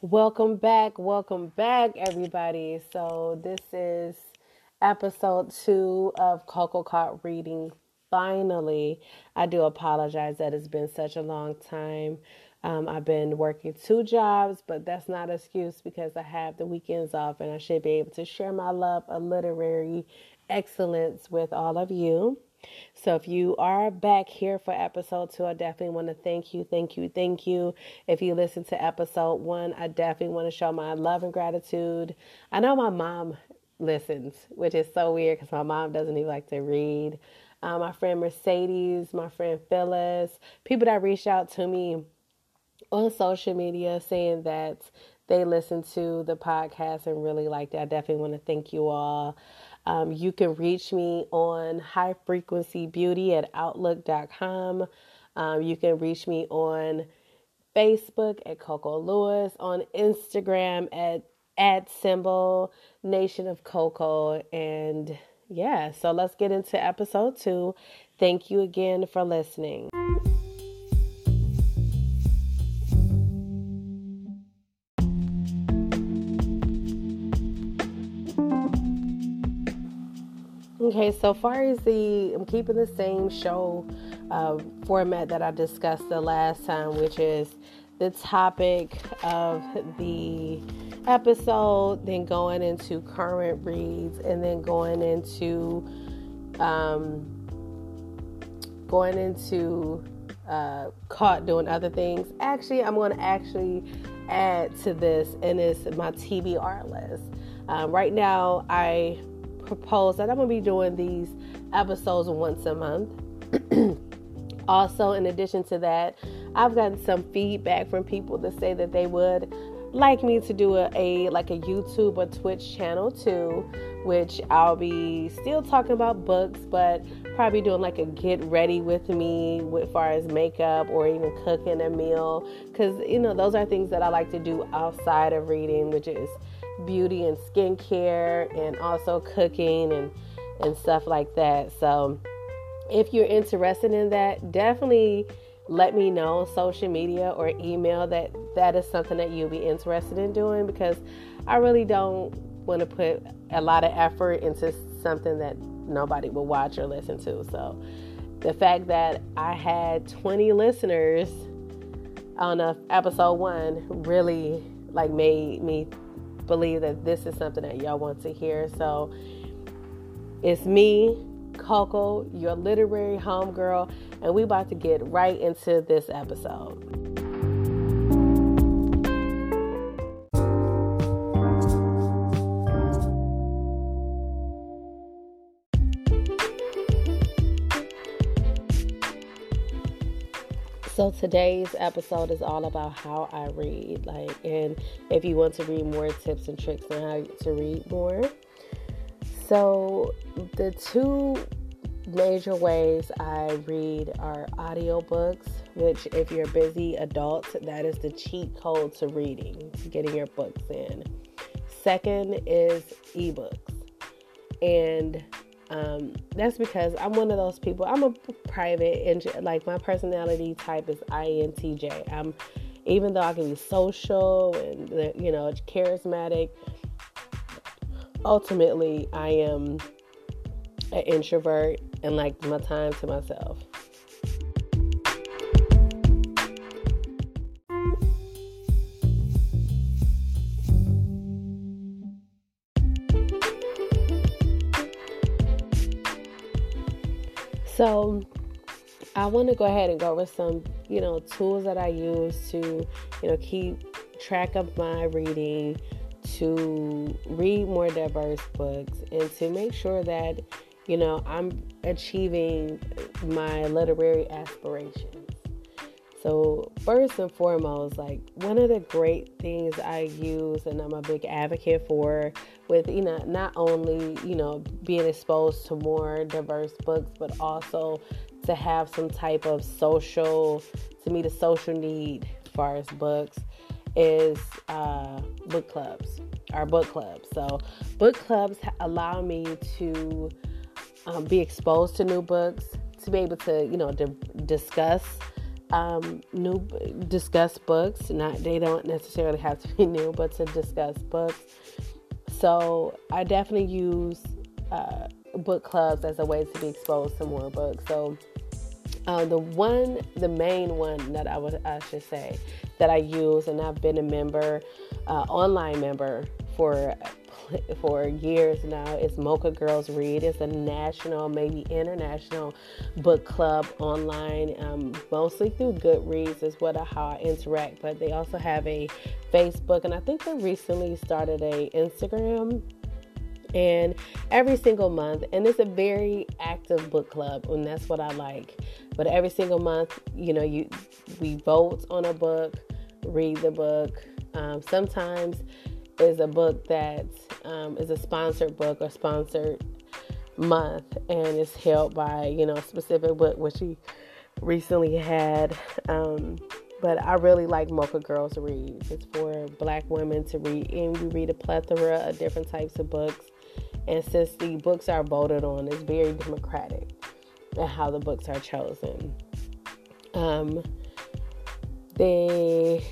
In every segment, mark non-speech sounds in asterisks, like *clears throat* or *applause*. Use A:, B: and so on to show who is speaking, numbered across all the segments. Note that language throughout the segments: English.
A: Welcome back, welcome back, everybody. So, this is episode two of Coco Caught Reading. Finally, I do apologize that it's been such a long time. Um, I've been working two jobs, but that's not an excuse because I have the weekends off and I should be able to share my love of literary excellence with all of you. So if you are back here for episode two, I definitely want to thank you, thank you, thank you. If you listen to episode one, I definitely want to show my love and gratitude. I know my mom listens, which is so weird because my mom doesn't even like to read. Uh, my friend Mercedes, my friend Phyllis, people that reached out to me on social media saying that they listen to the podcast and really liked it. I definitely want to thank you all. Um, you can reach me on highfrequencybeauty frequency beauty at outlook.com. Um, you can reach me on Facebook at Coco Lewis, on Instagram at at symbol Nation of Coco. And yeah, so let's get into episode two. Thank you again for listening. Okay, so far as the, I'm keeping the same show uh, format that I discussed the last time, which is the topic of the episode, then going into current reads, and then going into um, going into uh, caught doing other things. Actually, I'm going to actually add to this, and it's my TBR list. Um, right now, I propose that I'm going to be doing these episodes once a month. *clears throat* also, in addition to that, I've gotten some feedback from people that say that they would like me to do a, a like a YouTube or Twitch channel too, which I'll be still talking about books, but probably doing like a get ready with me as far as makeup or even cooking a meal because you know those are things that I like to do outside of reading, which is beauty and skincare and also cooking and and stuff like that. So if you're interested in that, definitely let me know social media or email that that is something that you'll be interested in doing because I really don't want to put a lot of effort into something that nobody will watch or listen to. So the fact that I had 20 listeners on a episode 1 really like made me believe that this is something that y'all want to hear. So it's me, Coco, your literary homegirl, and we about to get right into this episode. So today's episode is all about how I read. Like, and if you want to read more tips and tricks on how to read more. So the two major ways I read are audiobooks, which if you're a busy adult, that is the cheat code to reading, getting your books in. Second is ebooks. And um, that's because I'm one of those people. I'm a private and like my personality type is INTJ. I'm even though I can be social and you know charismatic. Ultimately, I am an introvert and like my time to myself. So I want to go ahead and go over some, you know, tools that I use to, you know, keep track of my reading, to read more diverse books, and to make sure that, you know, I'm achieving my literary aspirations. So, first and foremost, like one of the great things I use and I'm a big advocate for with, you know, not only, you know, being exposed to more diverse books, but also to have some type of social, to meet a social need as far as books, is uh, book clubs. are book clubs. So book clubs allow me to um, be exposed to new books, to be able to you know discuss um, new discuss books. Not they don't necessarily have to be *laughs* new, but to discuss books. So I definitely use uh, book clubs as a way to be exposed to more books. So uh, the one, the main one that I would I should say that I use, and I've been a member, uh, online member for *laughs* for years now. It's Mocha Girls Read. It's a national, maybe international book club online, um, mostly through Goodreads is what how I interact. But they also have a Facebook, and I think they recently started a Instagram and every single month and it's a very active book club and that's what i like but every single month you know you we vote on a book read the book um, sometimes is a book that um, is a sponsored book or sponsored month and it's held by you know specific book which he recently had um, but I really like Mocha Girls Read. It's for black women to read, and we read a plethora of different types of books. And since the books are voted on, it's very democratic and how the books are chosen. Um, they,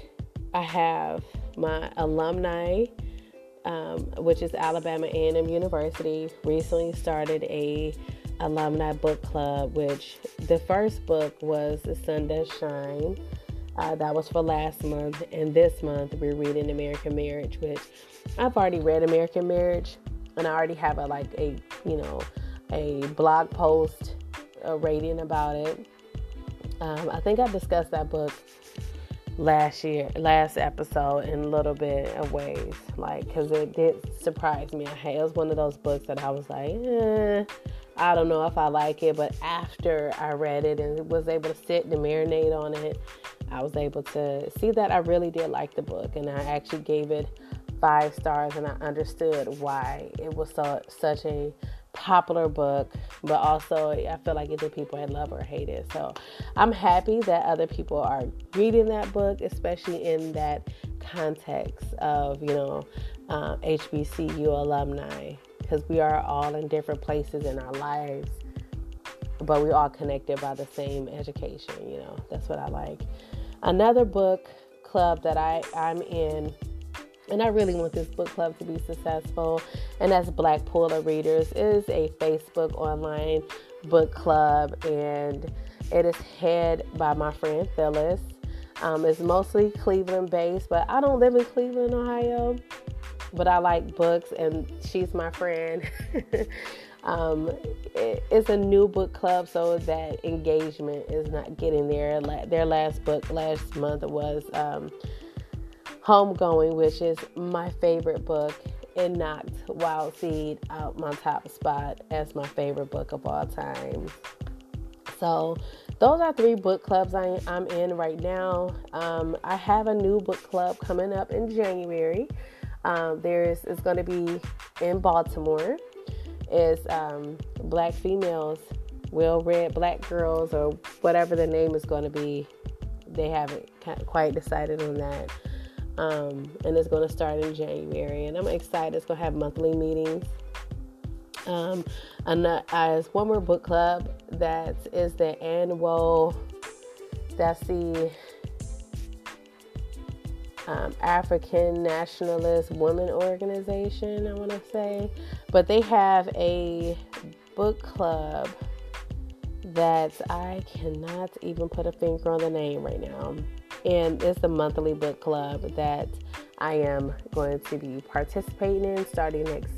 A: I have my alumni, um, which is Alabama A&M University, recently started a alumni book club. Which the first book was The Sun Does Shine. Uh, that was for last month, and this month we're reading American Marriage, which I've already read American Marriage, and I already have a like a you know a blog post a rating about it. Um, I think I discussed that book last year, last episode in a little bit of ways, like because it did surprise me. I it was one of those books that I was like, eh, I don't know if I like it, but after I read it and was able to sit and marinate on it, I was able to see that I really did like the book, and I actually gave it five stars, and I understood why it was so such a popular book, but also I feel like either people had love or hate it. So I'm happy that other people are reading that book, especially in that context of, you know, uh, HBCU alumni, because we are all in different places in our lives, but we are all connected by the same education, you know, that's what I like. Another book club that I, I'm in and I really want this book club to be successful. And that's Black Puller Readers. Is a Facebook online book club, and it is head by my friend Phyllis. Um, it's mostly Cleveland based, but I don't live in Cleveland, Ohio. But I like books, and she's my friend. *laughs* um, it, it's a new book club, so that engagement is not getting there. Their last book last month was um, Homegoing, which is my favorite book, and knocked Wild Seed out my top spot as my favorite book of all time. So, those are three book clubs I, am in right now. Um, I have a new book club coming up in January. Um, there's it's going to be in Baltimore. It's um, Black females, well read Black girls, or whatever the name is going to be. They haven't quite decided on that. Um, and it's going to start in January. And I'm excited. It's going to have monthly meetings. Um, and as one more book club that is the annual, that's the um, African Nationalist Women Organization, I want to say. But they have a book club that I cannot even put a finger on the name right now and it's the monthly book club that I am going to be participating in starting next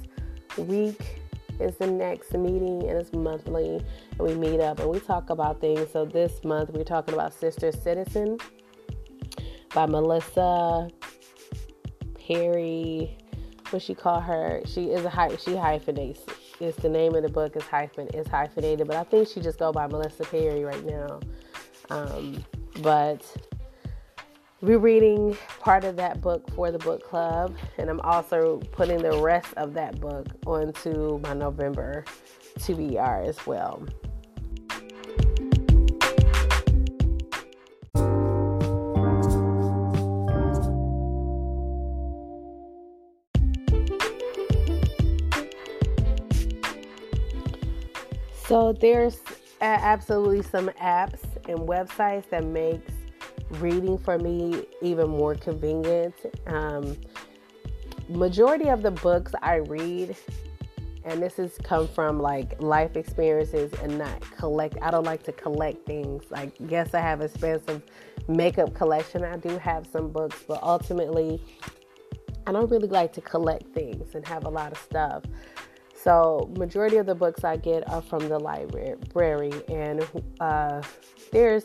A: week. Is the next meeting and it's monthly, and we meet up and we talk about things. So this month we're talking about Sister Citizen by Melissa Perry. What she call her? She is a she hyphenates. It's the name of the book is hyphen is hyphenated, but I think she just go by Melissa Perry right now. Um, but rereading part of that book for the book club, and I'm also putting the rest of that book onto my November TBR as well. So there's absolutely some apps and websites that makes reading for me even more convenient. Um, majority of the books I read, and this has come from like life experiences and not collect. I don't like to collect things. Like, yes, I have expensive makeup collection. I do have some books, but ultimately, I don't really like to collect things and have a lot of stuff. So, majority of the books I get are from the library, and uh, there's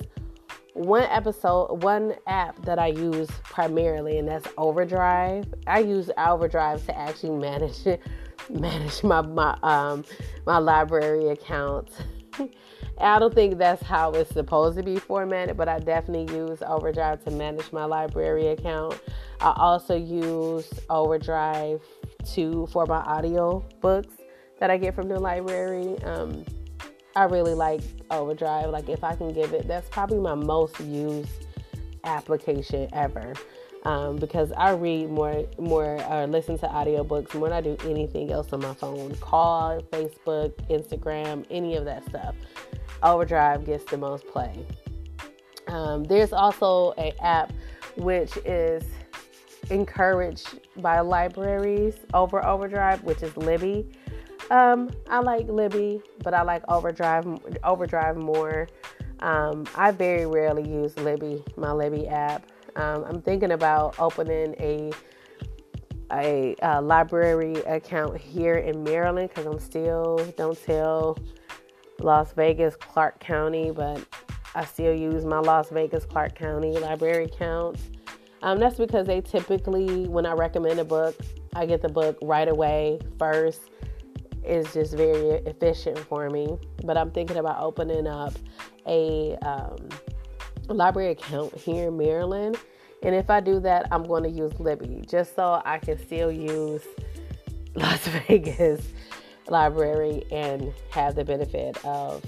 A: one episode, one app that I use primarily, and that's Overdrive. I use Overdrive to actually manage *laughs* manage my my um my library account. *laughs* I don't think that's how it's supposed to be formatted, but I definitely use Overdrive to manage my library account. I also use Overdrive to for my audio books that I get from the library. Um, I really like Overdrive. Like if I can give it, that's probably my most used application ever. Um, because I read more, more, or listen to audiobooks more than I do anything else on my phone. Call, Facebook, Instagram, any of that stuff. Overdrive gets the most play. Um, there's also a app which is encouraged by libraries over Overdrive, which is Libby. Um, I like Libby, but I like Overdrive Overdrive more. Um, I very rarely use Libby, my Libby app. Um, I'm thinking about opening a a, a library account here in Maryland because I'm still don't tell Las Vegas Clark County, but I still use my Las Vegas Clark County library account. Um, that's because they typically, when I recommend a book, I get the book right away first is just very efficient for me. But I'm thinking about opening up a um, library account here in Maryland. And if I do that, I'm going to use Libby just so I can still use *laughs* Las Vegas library and have the benefit of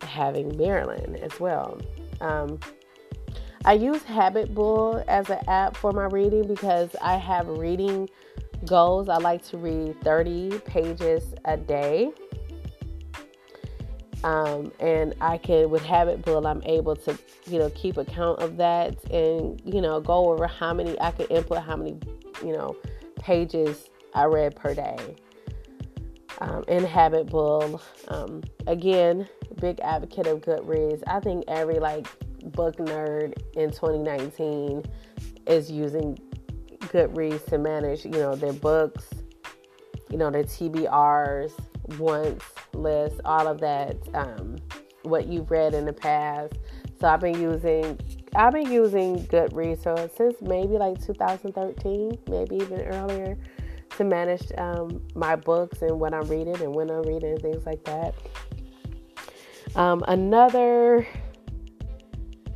A: having Maryland as well. Um, I use Habitbull as an app for my reading because I have reading goals. I like to read 30 pages a day. Um, and I can, with Habitbull, I'm able to, you know, keep account of that and, you know, go over how many, I could input how many, you know, pages I read per day. Um, in Habitbull, um, again, big advocate of Goodreads. I think every like book nerd in 2019 is using Goodreads to manage, you know, their books, you know, their TBRs, wants list, all of that, um, what you've read in the past. So I've been using I've been using Goodreads so since maybe like 2013, maybe even earlier, to manage um, my books and what I'm reading and when I'm reading and things like that. Um, another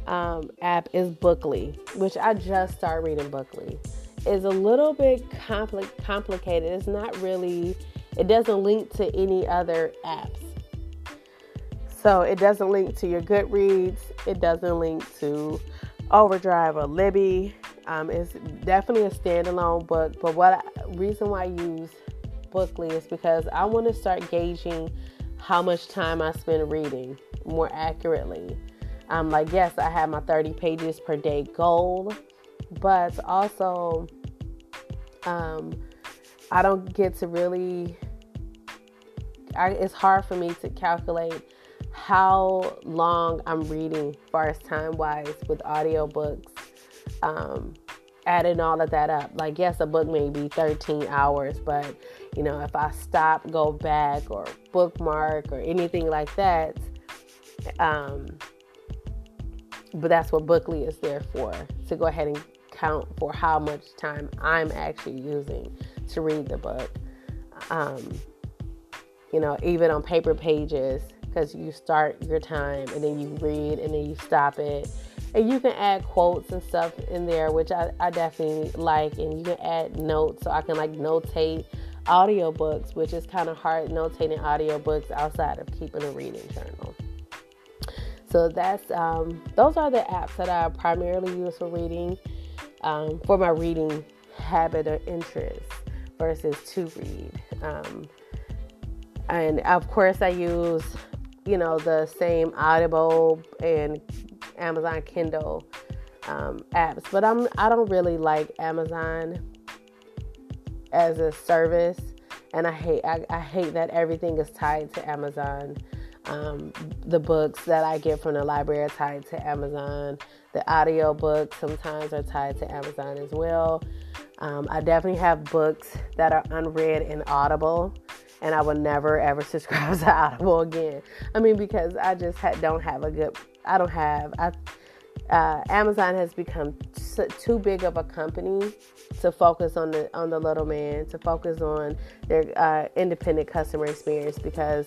A: um, app is Bookly, which I just started reading Bookly is a little bit compli- complicated. It's not really, it doesn't link to any other apps. So it doesn't link to your Goodreads, it doesn't link to Overdrive or Libby. Um, it's definitely a standalone book, but what I, reason why I use Bookly is because I want to start gauging how much time I spend reading more accurately. I'm like, yes, I have my 30 pages per day goal, but also um, I don't get to really. I, it's hard for me to calculate how long I'm reading, far as time wise, with audiobooks. Um, adding all of that up. Like, yes, a book may be 13 hours, but you know, if I stop, go back, or bookmark, or anything like that, um, but that's what Bookly is there for to go ahead and count for how much time I'm actually using to read the book. Um, you know, even on paper pages, because you start your time and then you read and then you stop it. And you can add quotes and stuff in there, which I, I definitely like. And you can add notes so I can like notate audiobooks, which is kind of hard notating audiobooks outside of keeping a reading journal. So that's um, those are the apps that I primarily use for reading um, for my reading habit or interest versus to read. Um, and of course, I use you know the same Audible and Amazon Kindle um, apps, but I'm I don't really like Amazon as a service, and I hate I, I hate that everything is tied to Amazon. Um, the books that I get from the library are tied to Amazon. The audio books sometimes are tied to Amazon as well. Um, I definitely have books that are unread in Audible, and I will never ever *laughs* subscribe to Audible again. I mean, because I just ha- don't have a good. I don't have. I, uh, Amazon has become too big of a company to focus on the on the little man, to focus on their uh, independent customer experience because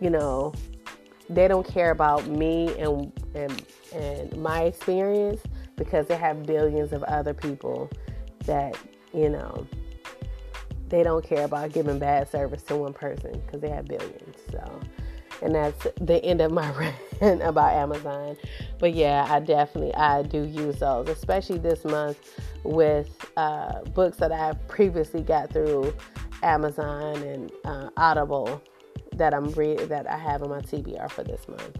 A: you know they don't care about me and and and my experience because they have billions of other people that you know they don't care about giving bad service to one person because they have billions. So, and that's the end of my *laughs* rant about Amazon. But yeah, I definitely I do use those, especially this month with uh, books that I previously got through Amazon and uh, Audible that I'm read that I have on my TBR for this month.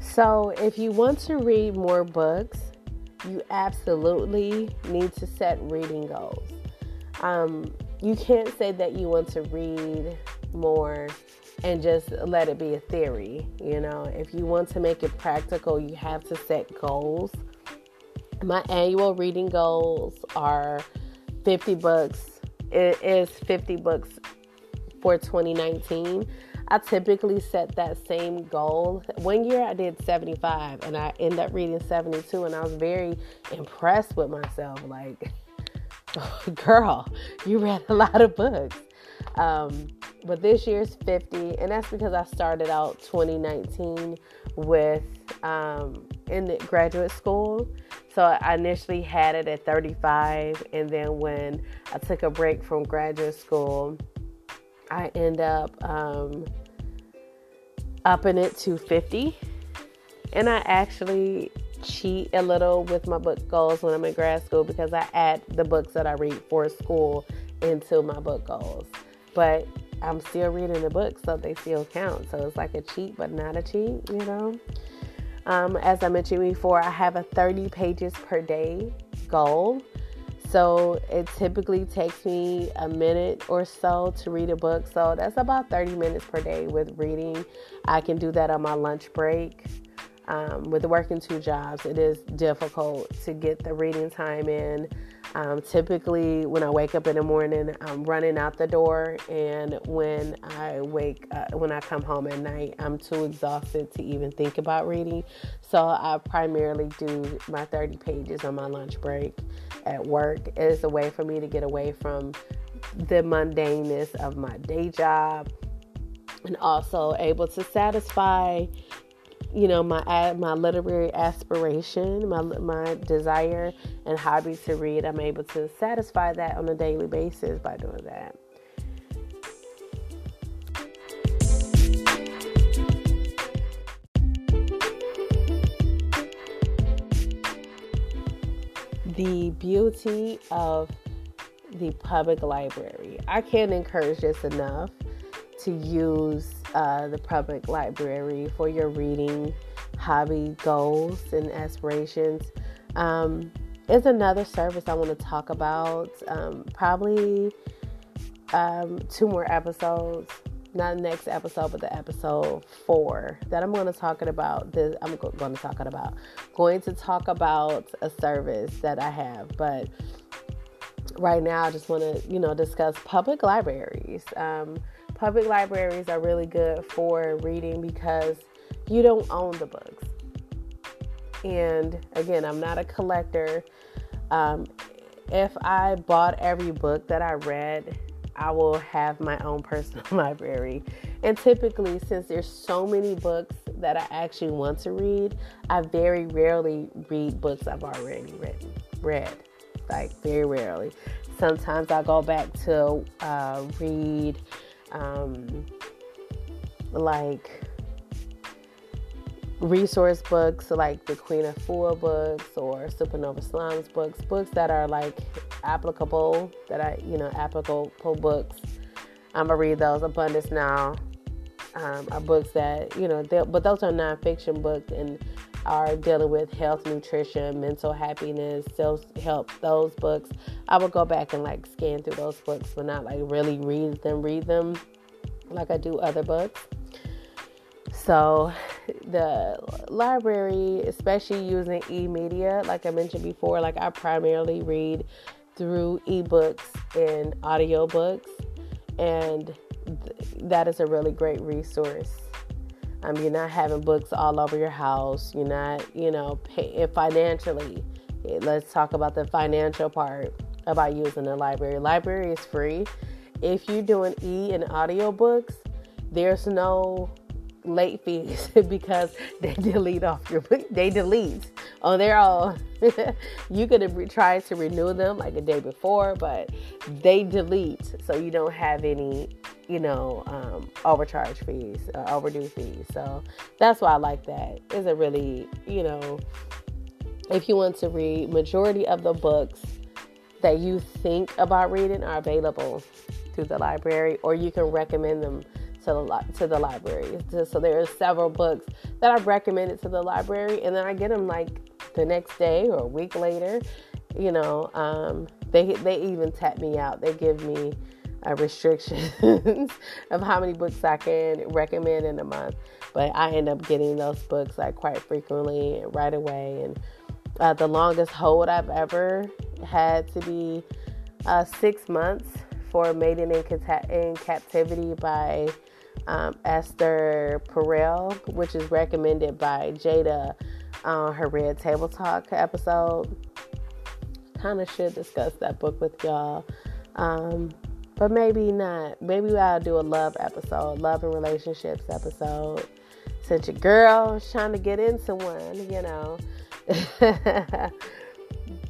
A: So, if you want to read more books, you absolutely need to set reading goals. Um, you can't say that you want to read more and just let it be a theory. You know, if you want to make it practical, you have to set goals. My annual reading goals are 50 books. It is 50 books for 2019. I typically set that same goal. One year I did 75 and I ended up reading 72 and I was very impressed with myself. Like, *laughs* girl, you read a lot of books. Um, but this year's 50 and that's because I started out 2019 with um, in graduate school. So I initially had it at 35 and then when I took a break from graduate school, I end up um, upping it to 50. And I actually cheat a little with my book goals when I'm in grad school because I add the books that I read for school into my book goals. But I'm still reading the books, so they still count. So it's like a cheat, but not a cheat, you know? Um, as I mentioned before, I have a 30 pages per day goal. So it typically takes me a minute or so to read a book. So that's about 30 minutes per day with reading. I can do that on my lunch break. Um, with working two jobs, it is difficult to get the reading time in. Um, typically, when I wake up in the morning, I'm running out the door, and when I wake, uh, when I come home at night, I'm too exhausted to even think about reading. So I primarily do my 30 pages on my lunch break at work. It is a way for me to get away from the mundaneness of my day job, and also able to satisfy you know my my literary aspiration my my desire and hobby to read i'm able to satisfy that on a daily basis by doing that. The beauty of the public library. I can't encourage this enough to use uh, the public library for your reading hobby goals and aspirations. Um, is another service I want to talk about. Um, probably um, two more episodes, not next episode, but the episode four that I'm going to talk about. This I'm going to talk about going to talk about a service that I have, but right now I just want to you know discuss public libraries. Um, Public libraries are really good for reading because you don't own the books. And again, I'm not a collector. Um, if I bought every book that I read, I will have my own personal *laughs* library. And typically, since there's so many books that I actually want to read, I very rarely read books I've already written, read. Like very rarely. Sometimes I go back to uh, read um, like resource books like the Queen Afua books or Supernova Slums books, books that are like applicable, that I, you know, applicable books. I'm gonna read those. Abundance Now um, are books that, you know, but those are nonfiction books and are dealing with health, nutrition, mental happiness, self help, those books. I will go back and like scan through those books, but not like really read them, read them like I do other books. So, the library, especially using e media, like I mentioned before, like I primarily read through ebooks and audiobooks, and th- that is a really great resource. Um, you're not having books all over your house. You're not, you know, pay, financially. Let's talk about the financial part about using the library. Library is free. If you're doing e and audiobooks, there's no late fees *laughs* because they *laughs* delete off your book *laughs* they delete on their own. you could have tried to renew them like a day before, but they delete so you don't have any, you know, um, overcharge fees, uh, overdue fees. So that's why I like that. It's a really, you know, if you want to read, majority of the books that you think about reading are available through the library, or you can recommend them to the to the library. So there are several books that I've recommended to the library, and then I get them like the next day or a week later. You know, um, they they even tap me out. They give me uh, restrictions *laughs* of how many books I can recommend in a month, but I end up getting those books like quite frequently right away. And uh, the longest hold I've ever had to be uh, six months for Maiden in, in Captivity by um, Esther Perel, which is recommended by Jada on her Red Table Talk episode. Kind of should discuss that book with y'all. Um, but maybe not. Maybe I'll do a love episode, love and relationships episode. Since your girl is trying to get into one, you know. *laughs*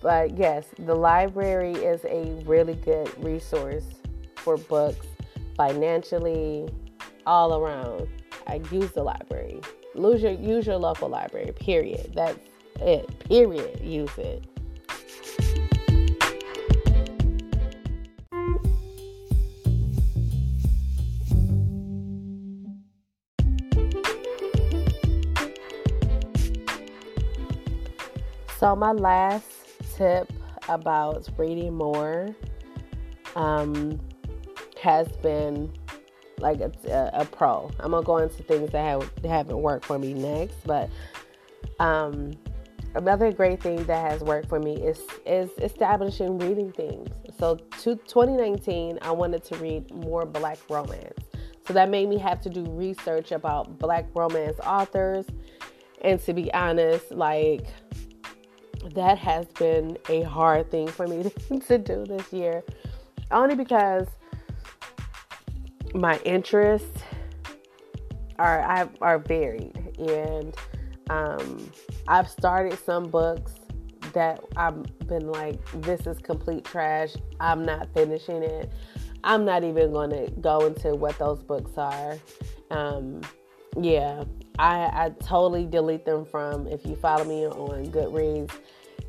A: but yes, the library is a really good resource for books financially, all around. I use the library. Use your, use your local library, period. That's it, period. Use it. So, my last tip about reading more um, has been like a, a, pro. I'm gonna go into things that have, haven't worked for me next, but um, another great thing that has worked for me is is establishing reading things. So, to 2019, I wanted to read more Black romance. So that made me have to do research about Black romance authors, and to be honest, like that has been a hard thing for me *laughs* to do this year, only because my interests are are varied, and um, I've started some books that I've been like, this is complete trash. I'm not finishing it. I'm not even going to go into what those books are. Um, yeah, I, I totally delete them from. If you follow me on Goodreads,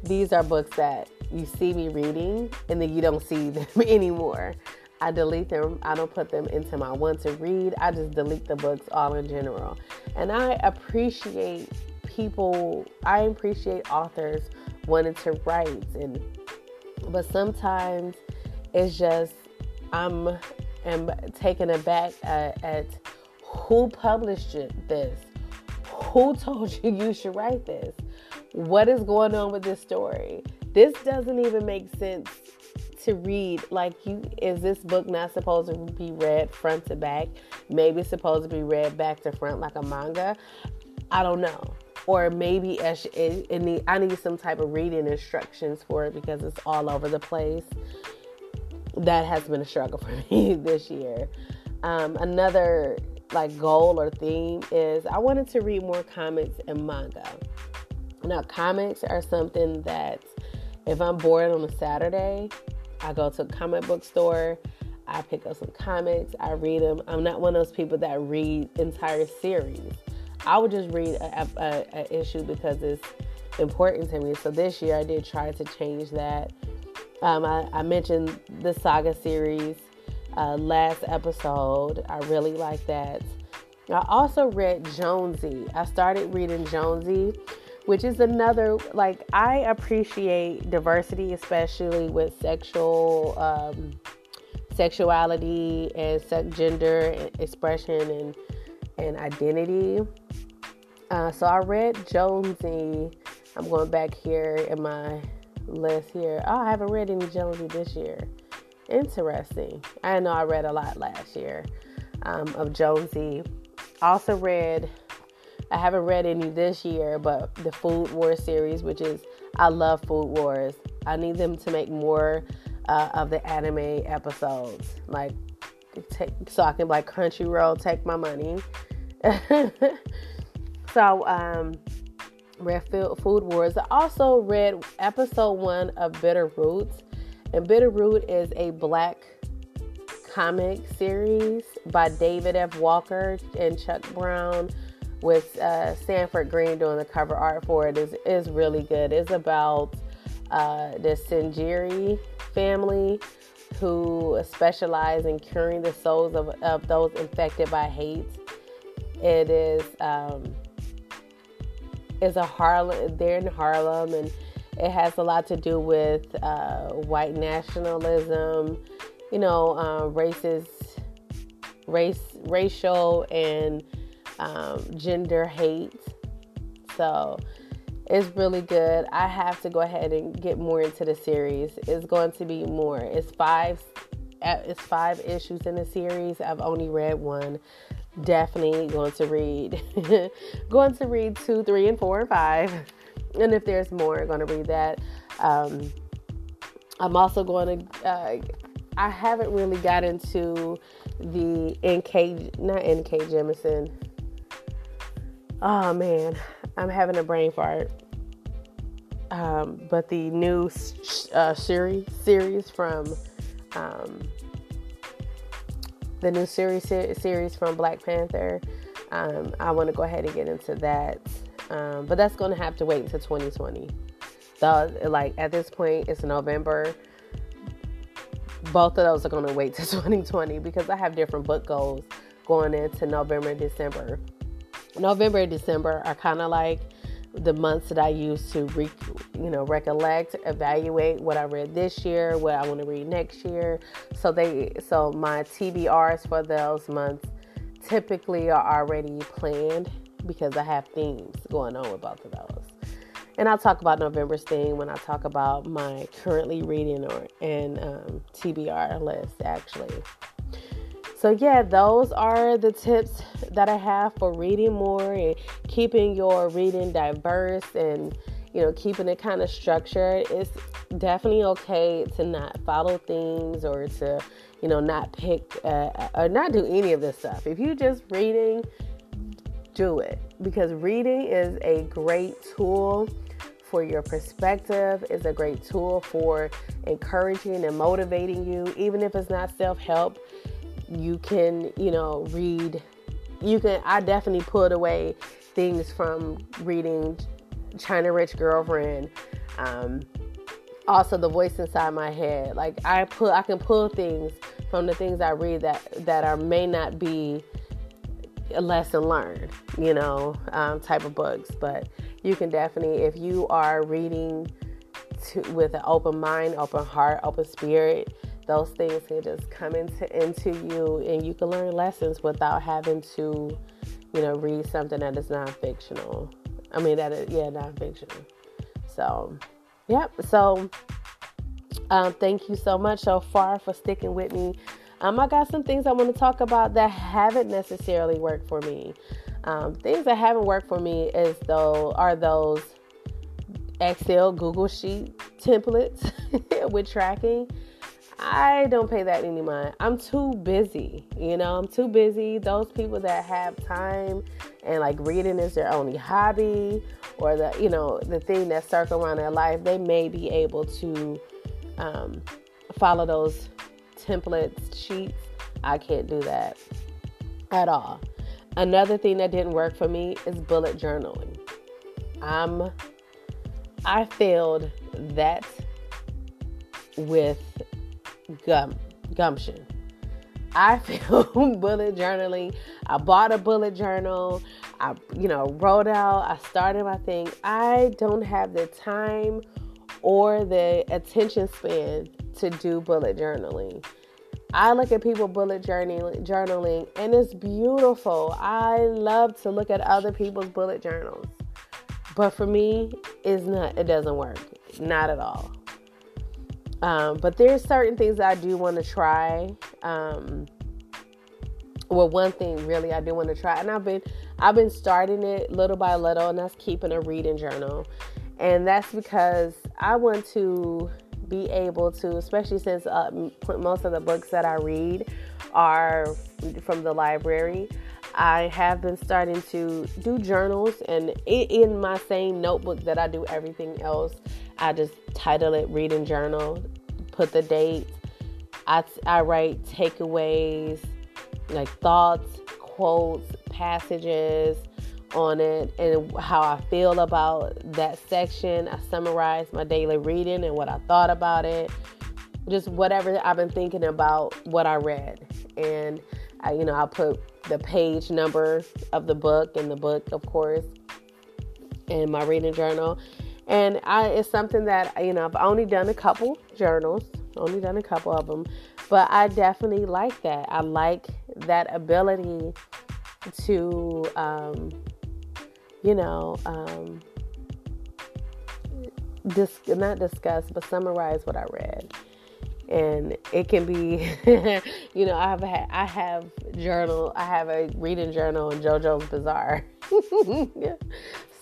A: these are books that you see me reading and then you don't see *laughs* them anymore. I delete them. I don't put them into my want to read. I just delete the books all in general. And I appreciate people, I appreciate authors wanting to write and but sometimes it's just I'm am taken aback at, at who published this? Who *laughs* told you you should write this? What is going on with this story? This doesn't even make sense to read like you is this book not supposed to be read front to back? Maybe it's supposed to be read back to front like a manga? I don't know. Or maybe i need some type of reading instructions for it because it's all over the place. That has been a struggle *laughs* for me this year. Um, another like goal or theme is i wanted to read more comics and manga. Now comics are something that if i'm bored on a saturday I go to a comic book store, I pick up some comics, I read them. I'm not one of those people that read entire series. I would just read a, a, a, issue because it's important to me. So this year I did try to change that. Um, I, I, mentioned the saga series uh, last episode. I really like that. I also read Jonesy. I started reading Jonesy, which is another, like, I appreciate diversity, especially with sexual. Um, sexuality and sex gender expression and and identity. Uh, so I read Jonesy. I'm going back here in my list here. Oh, I haven't read any Jonesy this year. Interesting. I know I read a lot last year um, of Jonesy. Also read. I haven't read any this year, but the Food Wars series, which is I love Food Wars. I need them to make more uh, of the anime episodes. Like, take, so I can like Crunchyroll take my money. *laughs* so, um, read Food Wars. I also read episode one of Bitter Roots, and Bitter Root is a black comic series by David F. Walker and Chuck Brown with uh, Sanford Greene doing the cover art for it is is really good. It's about uh, the Sangerye family who specialize in curing the souls of, of those infected by hate. It is um, is a Harlem. They're in Harlem, and it has a lot to do with uh, white nationalism. You know, uh, racist, race, racial, and um, gender hate. So it's really good. I have to go ahead and get more into the series. It's going to be more. It's five it's five issues in the series. I've only read one. Definitely going to read *laughs* going to read 2, 3 and 4 and 5. *laughs* And if there's more, I'm going to read that. Um, I'm also going to uh, I haven't really got into the NK not NK Jemisin. Oh man, I'm having a brain fart. Um, but the new uh, series series from um, the new series series from Black Panther. Um, I want to go ahead and get into that, um, but that's going to have to wait until 2020. So, like at this point, it's November. Both of those are going to wait to 2020 *laughs* because I have different book goals going into November and December. November and December are kind of like the months that I use to re, you know recollect, evaluate what I read this year, what I want to read next year. So they so my TBRs for those months typically are already planned because I have themes going on with both of those. And I'll talk about November's theme when I talk about my currently reading or and um, TBR list actually. So, yeah, those are the tips that I have for reading more and keeping your reading diverse and, you know, keeping it kind of structured. It's definitely okay to not follow themes or to, you know, not pick uh, or not do any of this stuff. If you're just reading, do it because reading is a great tool for your perspective is a great tool for encouraging and motivating you even if it's not self-help you can, you know, read. You can. I definitely pulled away things from reading China Rich Girlfriend. Um, also, the voice inside my head. Like I pull, I can pull things from the things I read that that are may not be a lesson learned, you know, um, type of books. But you can definitely, if you are reading to, with an open mind, open heart, open spirit, those things can just come into into you and you can learn lessons without having to you know read something that is non-fictional. I mean that is yeah non-fictional. So yep. So um, thank you so much so far for sticking with me. Um, i got some things i want to talk about that haven't necessarily worked for me. Um, things that haven't worked for me is though are those excel google sheet templates *laughs* with tracking I don't pay that any mind. I'm too busy, you know, I'm too busy. Those people that have time and like reading is their only hobby or the, you know, the thing that circle around their life, they may be able to um, follow those templates, sheets. I can't do that at all. Another thing that didn't work for me is bullet journaling. I'm I failed that with gum gumption. I *laughs* feel bullet journaling. I bought a bullet journal. I, you know, wrote out. I started my thing. I don't have the time or the attention span to do bullet journaling. I look at people bullet journaling, and it's beautiful. I love to look at other people's bullet journals, but for me, it's not. It doesn't work. Not at all. Um, but there's certain things I do want to try. Um, well, one thing really I do want to try, and I've been I've been starting it little by little, and that's keeping a reading journal, and that's because I want to be able to, especially since uh, most of the books that I read are from the library. I have been starting to do journals, and in my same notebook that I do everything else, I just title it Reading Journal, put the date. I, I write takeaways, like thoughts, quotes, passages on it, and how I feel about that section. I summarize my daily reading and what I thought about it. Just whatever I've been thinking about what I read. And, I, you know, I'll put the page number of the book and the book, of course, in my reading journal. And I, it's something that, you know, I've only done a couple journals, only done a couple of them, but I definitely like that. I like that ability to, um, you know, um, dis- not discuss, but summarize what I read. And it can be, *laughs* you know, I have had, I have journal, I have a reading journal in JoJo's Bizarre. *laughs*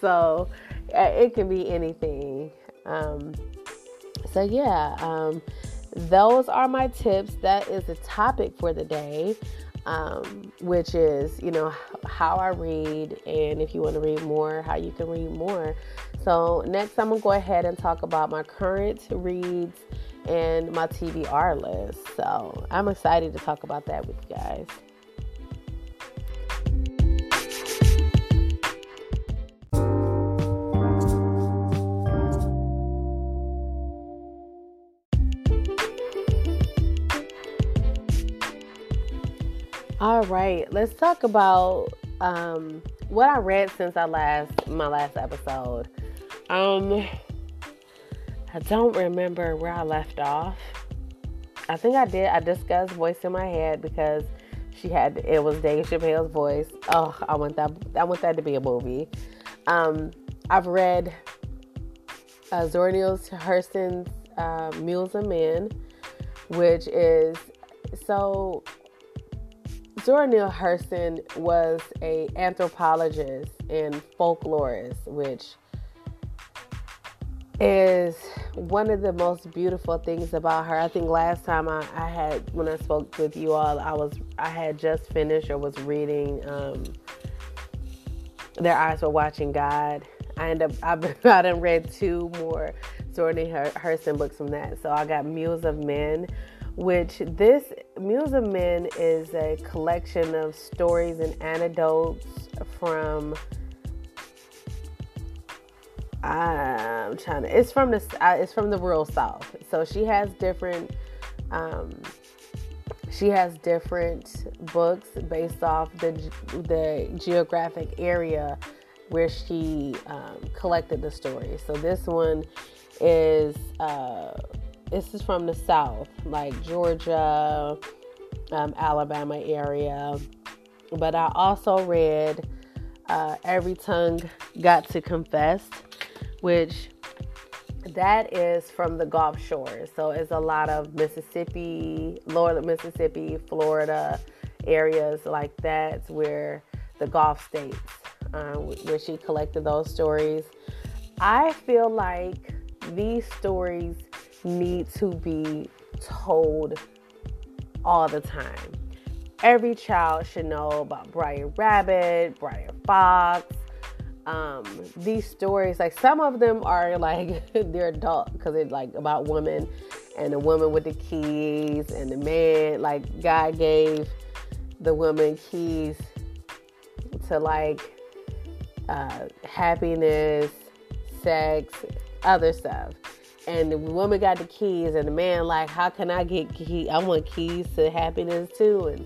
A: so it can be anything. Um, so yeah, um, those are my tips. That is the topic for the day, um, which is you know how I read, and if you want to read more, how you can read more. So next, I'm gonna go ahead and talk about my current reads and my TBR list. So I'm excited to talk about that with you guys. All right, let's talk about um, what I read since I last my last episode. Um, I don't remember where I left off. I think I did. I discussed Voice in My Head because she had it was Dave Chappelle's voice. Oh, I want that. I want that to be a movie. Um, I've read uh, Zora Neale Hurston's uh, Mules and Men, which is so Zora Neale Hurston was a anthropologist and folklorist, which is one of the most beautiful things about her. I think last time I, I had when I spoke with you all, I was I had just finished or was reading um, Their Eyes Were Watching God. I end up *laughs* I've I read two more Zora Neale Hurston books from that. So I got Mules of Men, which this Mules of Men is a collection of stories and anecdotes from. I'm trying to. It's from the. Uh, it's from the rural South. So she has different. Um, she has different books based off the the geographic area where she um, collected the stories. So this one is. Uh, this is from the South, like Georgia, um, Alabama area. But I also read uh, Every Tongue Got to Confess, which that is from the Gulf Shores. So it's a lot of Mississippi, lower Mississippi, Florida areas like that where the Gulf states, uh, where she collected those stories. I feel like these stories need to be told all the time. Every child should know about Brer Rabbit, Brer Fox. Um, these stories, like some of them are like *laughs* they're adult because it's like about women and the woman with the keys and the man. Like God gave the woman keys to like uh, happiness, sex, other stuff. And the woman got the keys, and the man like, how can I get keys? I want keys to happiness too. And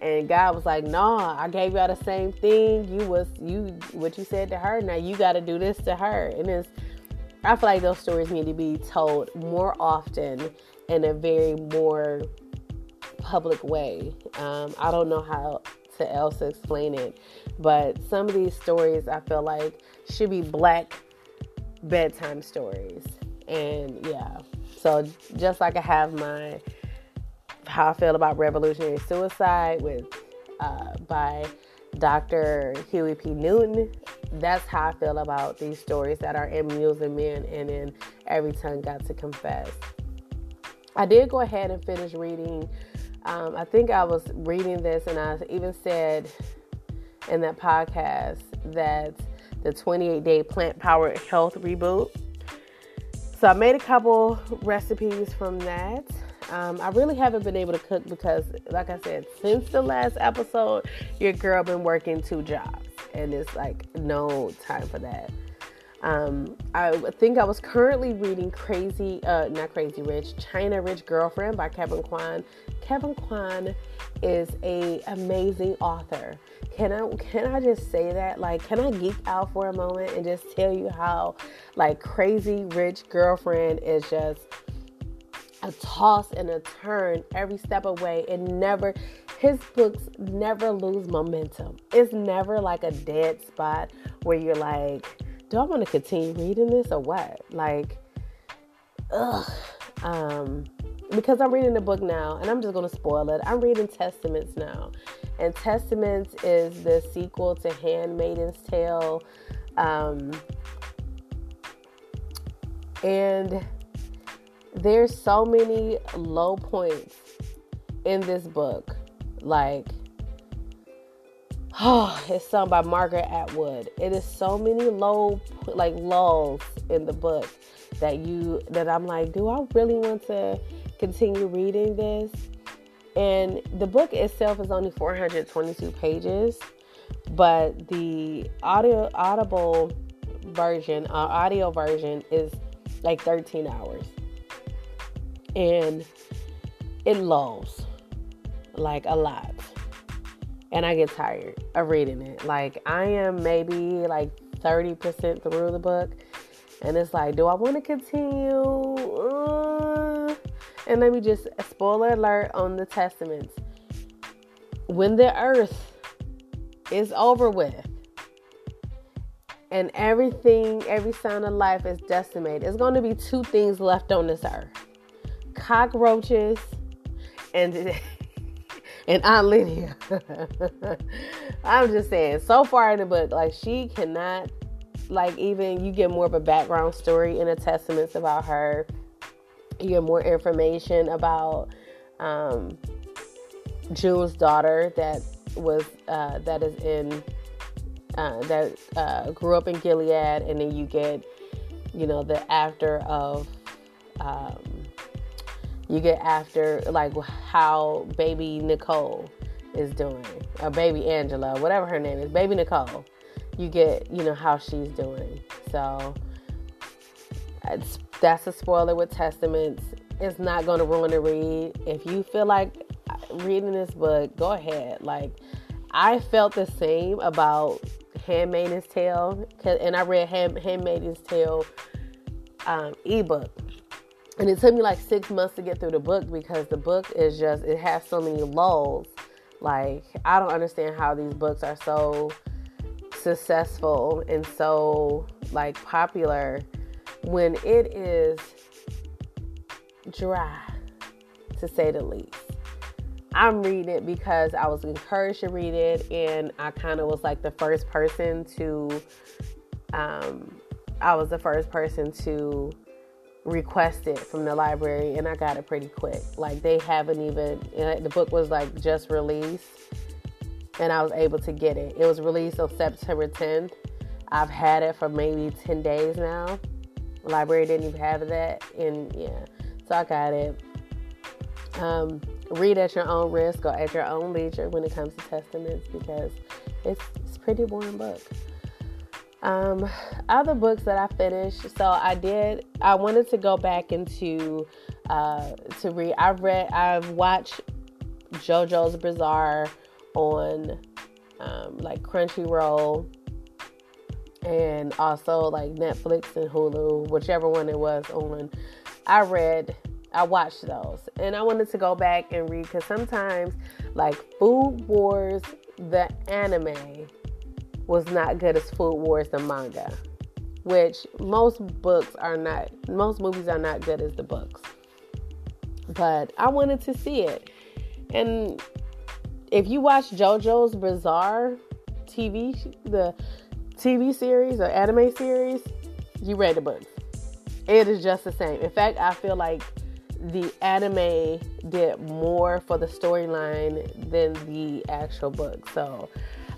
A: and God was like, "Nah, I gave y'all the same thing. You was you what you said to her. Now you got to do this to her." And it's I feel like those stories need to be told more often in a very more public way. Um, I don't know how to else explain it, but some of these stories I feel like should be black bedtime stories. And yeah, so just like I have my how I feel about revolutionary suicide with uh, by Dr. Huey P. Newton. That's how I feel about these stories that are in Mules and Men and in Every Tongue Got to Confess. I did go ahead and finish reading. Um, I think I was reading this, and I even said in that podcast that the 28 day plant powered health reboot. So I made a couple recipes from that. Um, I really haven't been able to cook because, like I said, since the last episode, your girl been working two jobs, and it's like no time for that. Um, I think I was currently reading Crazy, uh, not Crazy Rich, China Rich Girlfriend by Kevin Kwan. Kevin Kwan is a amazing author. Can I can I just say that? Like, can I geek out for a moment and just tell you how like Crazy Rich Girlfriend is just a toss and a turn every step away and never his books never lose momentum. It's never like a dead spot where you're like, do I want to continue reading this or what? Like, ugh. Um, because I'm reading the book now, and I'm just gonna spoil it. I'm reading Testaments now, and Testaments is the sequel to Handmaiden's Tale, um, and there's so many low points in this book. Like, oh, *sighs* it's sung by Margaret Atwood. It is so many low, like lulls in the book that you that I'm like, do I really want to continue reading this? And the book itself is only 422 pages, but the audio audible version, uh, audio version is like 13 hours and it lulls like a lot. And I get tired of reading it. Like I am maybe like 30% through the book. And it's like, do I want to continue? Uh, and let me just spoiler alert on the testaments. When the earth is over with and everything, every sign of life is decimated, it's going to be two things left on this earth cockroaches and *laughs* and Aunt Lydia. *laughs* I'm just saying, so far in the book, like she cannot like even you get more of a background story in the testaments about her. You get more information about um, June's daughter that was uh, that is in uh, that uh, grew up in Gilead, and then you get you know the after of um, you get after like how baby Nicole is doing, or baby Angela, whatever her name is, baby Nicole. You get, you know, how she's doing. So that's a spoiler with Testaments. It's not going to ruin the read. If you feel like reading this book, go ahead. Like, I felt the same about Handmaid's Tale, and I read Hand, Handmaid's Tale um, ebook and it took me like six months to get through the book because the book is just it has so many lulls like i don't understand how these books are so successful and so like popular when it is dry to say the least i'm reading it because i was encouraged to read it and i kind of was like the first person to um i was the first person to requested from the library and I got it pretty quick. Like they haven't even the book was like just released and I was able to get it. It was released on September 10th. I've had it for maybe 10 days now. Library didn't even have that and yeah. So I got it. Um, read at your own risk or at your own leisure when it comes to testaments because it's, it's pretty boring book. Um, other books that I finished. So I did. I wanted to go back into uh, to read. I've read. I've watched JoJo's Bizarre on um, like Crunchyroll and also like Netflix and Hulu, whichever one it was on. I read, I watched those, and I wanted to go back and read because sometimes, like Food Wars, the anime was not good as Food Wars, the manga, which most books are not, most movies are not good as the books. But I wanted to see it, and if you watch JoJo's Bizarre TV, the TV series or anime series, you read the books. It is just the same. In fact, I feel like the anime did more for the storyline than the actual book. So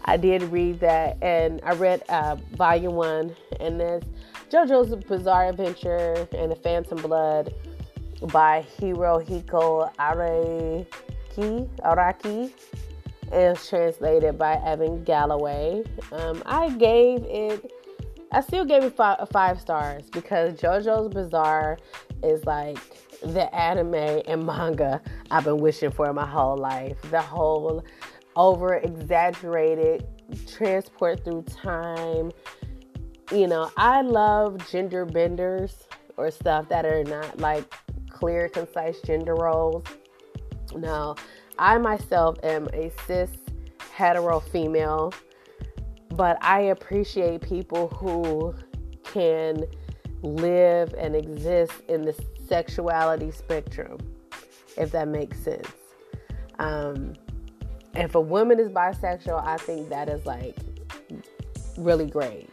A: I did read that, and I read uh, volume one, and there's JoJo's Bizarre Adventure and the Phantom Blood by Hirohiko Araki. Araki is translated by Evan Galloway. Um, I gave it, I still gave it five, five stars because JoJo's Bizarre is like the anime and manga I've been wishing for my whole life. The whole over exaggerated transport through time. You know, I love gender benders or stuff that are not like clear, concise gender roles. Now, I myself am a cis hetero female, but I appreciate people who can live and exist in the sexuality spectrum, if that makes sense. Um, if a woman is bisexual, I think that is like really great.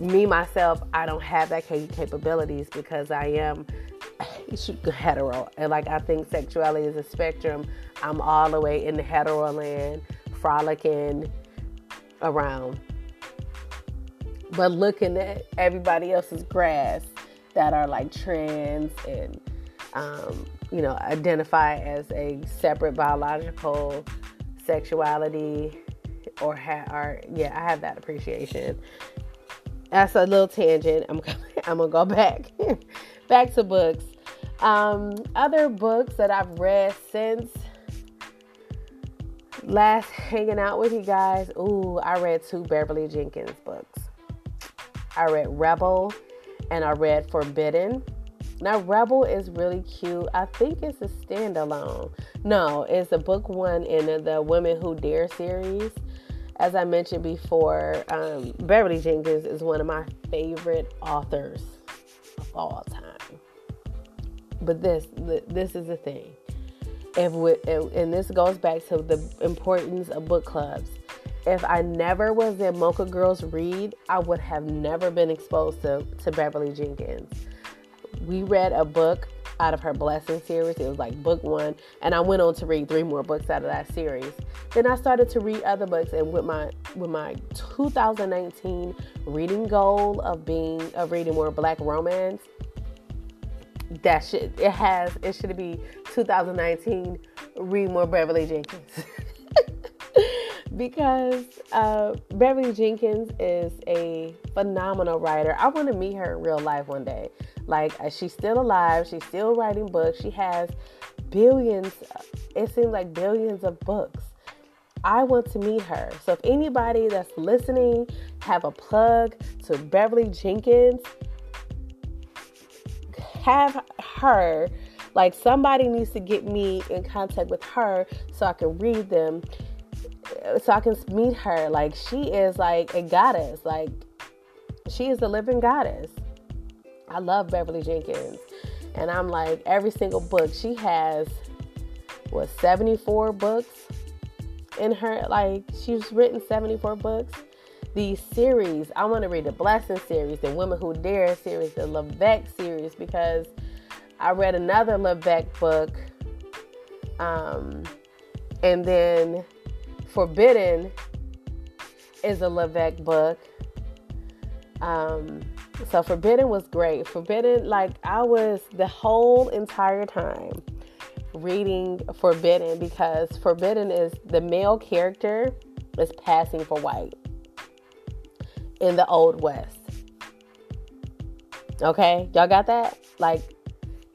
A: Me myself, I don't have that capabilities because I am *laughs* hetero, and like I think sexuality is a spectrum I'm all the way in the hetero land, frolicking around. But looking at everybody else's grass that are like trans and, um, you know, identify as a separate biological sexuality or, ha- or yeah, I have that appreciation. That's a little tangent. I'm, *laughs* I'm gonna go back, *laughs* back to books. Um, other books that I've read since last *laughs* hanging out with you guys, ooh, I read two Beverly Jenkins books. I read Rebel and I read Forbidden. Now, Rebel is really cute. I think it's a standalone. No, it's a book one in the Women Who Dare series. As I mentioned before, um, Beverly Jenkins is one of my favorite authors of all time. But this, this is the thing if and this goes back to the importance of book clubs. If I never was in Mocha Girls Read, I would have never been exposed to, to Beverly Jenkins. We read a book out of her Blessing series. It was like book one, and I went on to read three more books out of that series. Then I started to read other books, and with my with my 2019 reading goal of being of reading more Black romance, that should it has it should be 2019 read more beverly jenkins. *laughs* Because uh, beverly jenkins is a phenomenal writer. I want to meet her in real life one day. Like uh, she's still alive she's still writing books she has billions it seems like billions of books. I want to meet her. So if anybody that's listening have a plug to Beverly Jenkins, have her like somebody needs to get me in contact with her so I can read them so I can meet her. Like she is like a goddess. Like she is the living goddess. I love Beverly Jenkins. And I'm like every single book she has was 74 books in her like she's written 74 books these series. I want to read the Blessing series, the Women Who Dare series, the LeVeq series, because I read another LeVeq book. Um, and then Forbidden is a LeVeq book. Um, so Forbidden was great. Forbidden, like I was the whole entire time reading Forbidden because Forbidden is the male character is passing for white in the Old West. Okay, y'all got that? Like,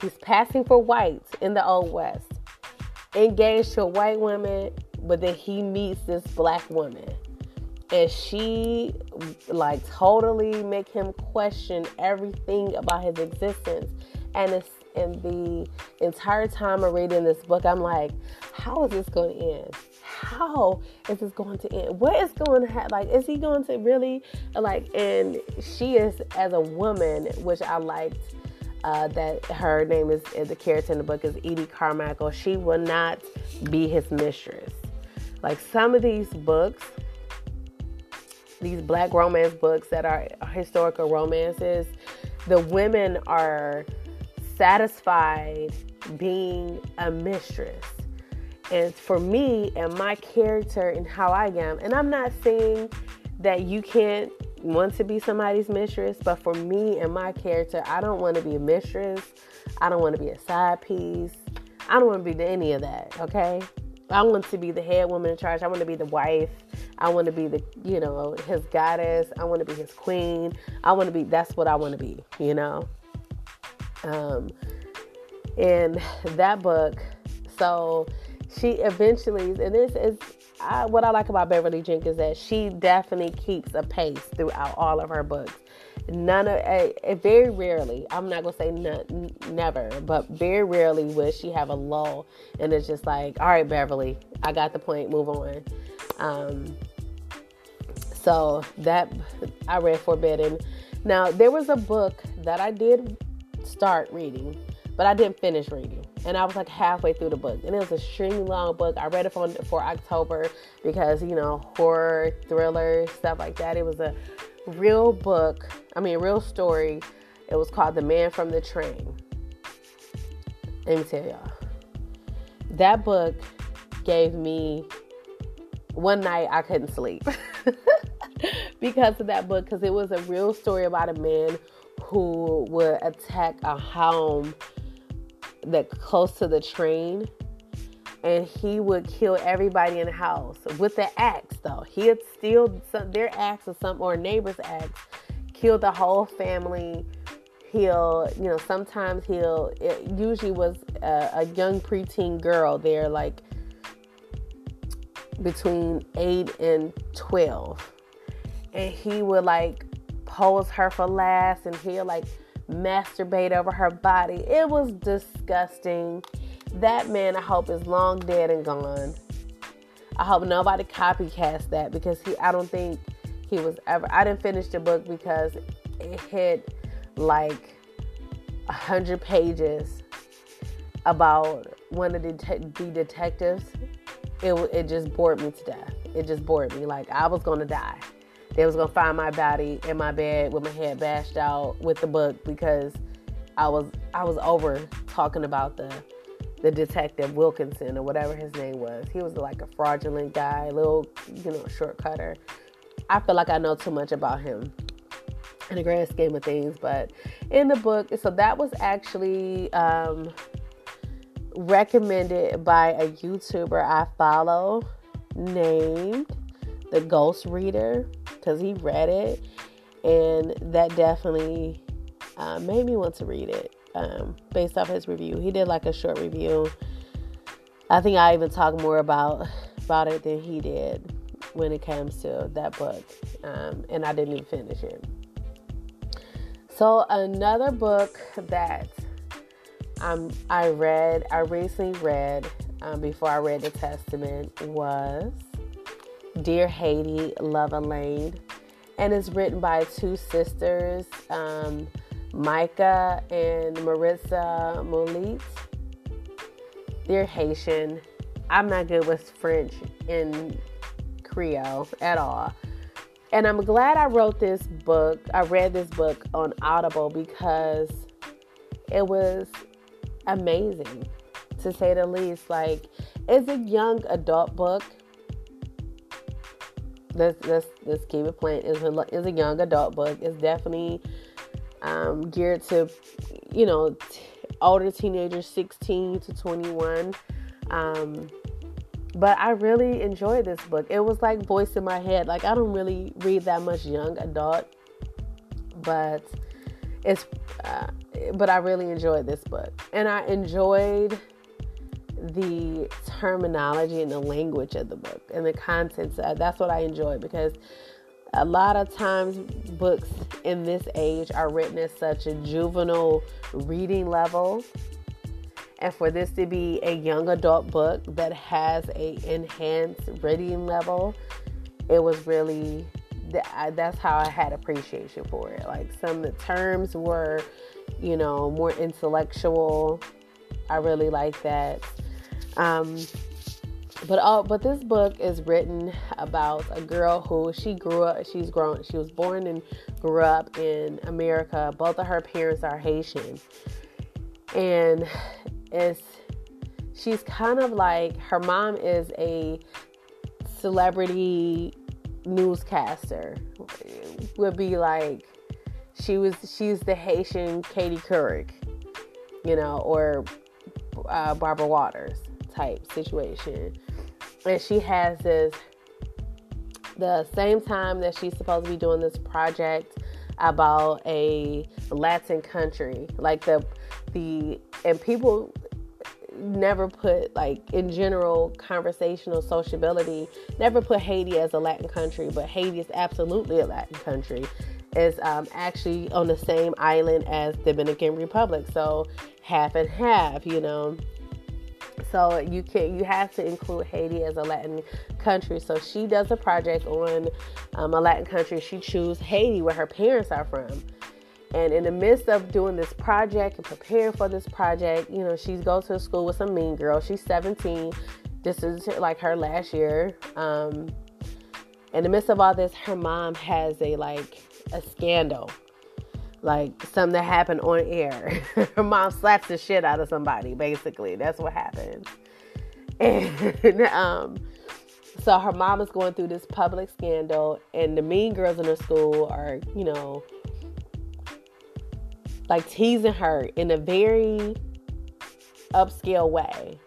A: he's passing for white in the Old West, engaged to a white woman, but then he meets this black woman. And she like totally make him question everything about his existence. And it's in the entire time of reading this book, I'm like, how is this going to end? How is this going to end? What is going to happen? Like, is he going to really like? And she is as a woman, which I liked. Uh, that her name is the character in the book is Eddy Carmichael. She will not be his mistress. Like some of these books, these black romance books that are historical romances, the women are satisfied being a mistress. And for me and my character and how I am, and I'm not saying that you can't want to be somebody's mistress, but for me and my character, I don't want to be a mistress. I don't want to be a side piece. I don't want to be any of that, okay? I want to be the head woman in charge. I want to be the wife. I want to be the, you know, his goddess. I want to be his queen. I want to be, that's what I want to be, you know? um, in that book. So she eventually, and this is I, what I like about Beverly Jenkins is that she definitely keeps a pace throughout all of her books. None of, uh, very rarely, I'm not gonna say never, but very rarely would she have a lull, and it's just like, all right, Beverly, I got the point, move on. Um, so that I read Forbidden. Now there was a book that I did start reading, but I didn't finish reading. And I was like halfway through the book. And it was a extremely long book. I read it for, for October because, you know, horror, thriller, stuff like that. It was a real book, I mean, real story. It was called The Man from the Train. Let me tell y'all. That book gave me one night I couldn't sleep *laughs* because of that book, because it was a real story about a man who would attack a home that close to the train and he would kill everybody in the house. With the axe though. He'd steal some, their axe or some or neighbor's axe kill the whole family. He'll you know sometimes he'll it usually was a, a young preteen girl there like between 8 and 12 and he would like pose her for last and he'll like masturbate over her body. It was disgusting. That man, I hope, is long dead and gone. I hope nobody copycats that because he I don't think he was ever I didn't finish the book because it hit like a hundred pages about one of the, the detectives. It, it just bored me to death. It just bored me. Like I was gonna die they was gonna find my body in my bed with my head bashed out with the book because I was I was over talking about the the detective Wilkinson or whatever his name was. He was like a fraudulent guy, little you know shortcutter. I feel like I know too much about him in the grand scheme of things, but in the book, so that was actually um, recommended by a YouTuber I follow named the Ghost Reader because he read it, and that definitely uh, made me want to read it um, based off his review. He did like a short review. I think I even talked more about about it than he did when it comes to that book, um, and I didn't even finish it. So another book that um, I read, I recently read um, before I read the Testament was Dear Haiti, Love Alaine. And it's written by two sisters, um, Maika and Maritza Moulite. They're Haitian. I'm not good with French and Creole at all. And I'm glad I wrote this book. I read this book on Audible because it was amazing to say the least. Like, it's a young adult book let's let's let's keep it plain. Is a is a young adult book. It's definitely um, geared to you know t- older teenagers, sixteen to twenty one. Um, but I really enjoyed this book. It was like voice in my head. Like I don't really read that much young adult, but it's uh, but I really enjoyed this book, and I enjoyed the terminology and the language of the book and the contents. Uh, that's what I enjoy because a lot of times books in this age are written at such a juvenile reading level. And for this to be a young adult book that has a enhanced reading level it was really that's how i had appreciation for it. Like some of the terms were you know more intellectual. I really like that um, but oh, but this book is written about a girl who she grew up. She's grown. She was born and grew up in America. Both of her parents are Haitian, and it's she's kind of like her mom is a celebrity newscaster. Would be like she was. She's the Haitian Katie Couric, you know, or uh, Barbara Walters type situation and she has this the same time that she's supposed to be doing this project about a Latin country, like the the and people never put like in general conversational sociability never put Haiti as a Latin country, but Haiti is absolutely a Latin country. Is um, actually on the same island as Dominican Republic, so half and half, you know. So you can you have to include Haiti as a Latin country. So she does a project on um, a Latin country. She chooses Haiti, where her parents are from. And in the midst of doing this project and preparing for this project, you know, she goes to school with some mean girl. She's 17. This is like her last year. Um, in the midst of all this, her mom has a like a scandal like something that happened on air. *laughs* Her mom slaps the shit out of somebody, basically. That's what happened. And *laughs* um, so her mom is going through this public scandal, and the mean girls in her school are, you know, like teasing her in a very upscale way.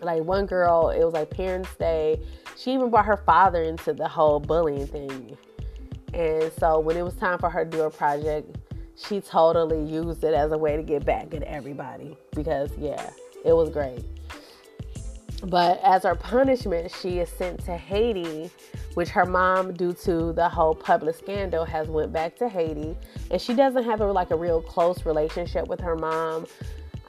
A: Like one girl, it was like Parents' Day. She even brought her father into the whole bullying thing. And so when it was time for her to do a project, she totally used it as a way to get back at everybody because, yeah, it was great. But as her punishment, she is sent to Haiti, which her mom, due to the whole public scandal, has went back to Haiti, and she doesn't have a, like a real close relationship with her mom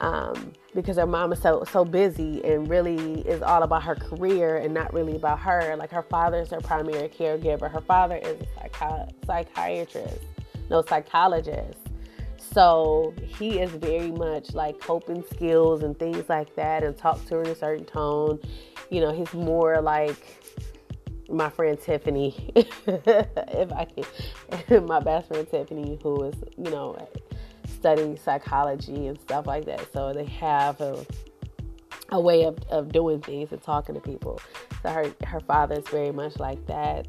A: um, because her mom is so so busy and really is all about her career and not really about her. Like her father is her primary caregiver. Her father is a psychi- psychiatrist, no psychologist. So he is very much like coping skills and things like that, and talk to her in a certain tone. You know, he's more like my friend Tiffany, *laughs* if I can, *laughs* my best friend Tiffany, who is you know study psychology and stuff like that. So they have a, a way of, of doing things and talking to people. So her, her father is very much like that.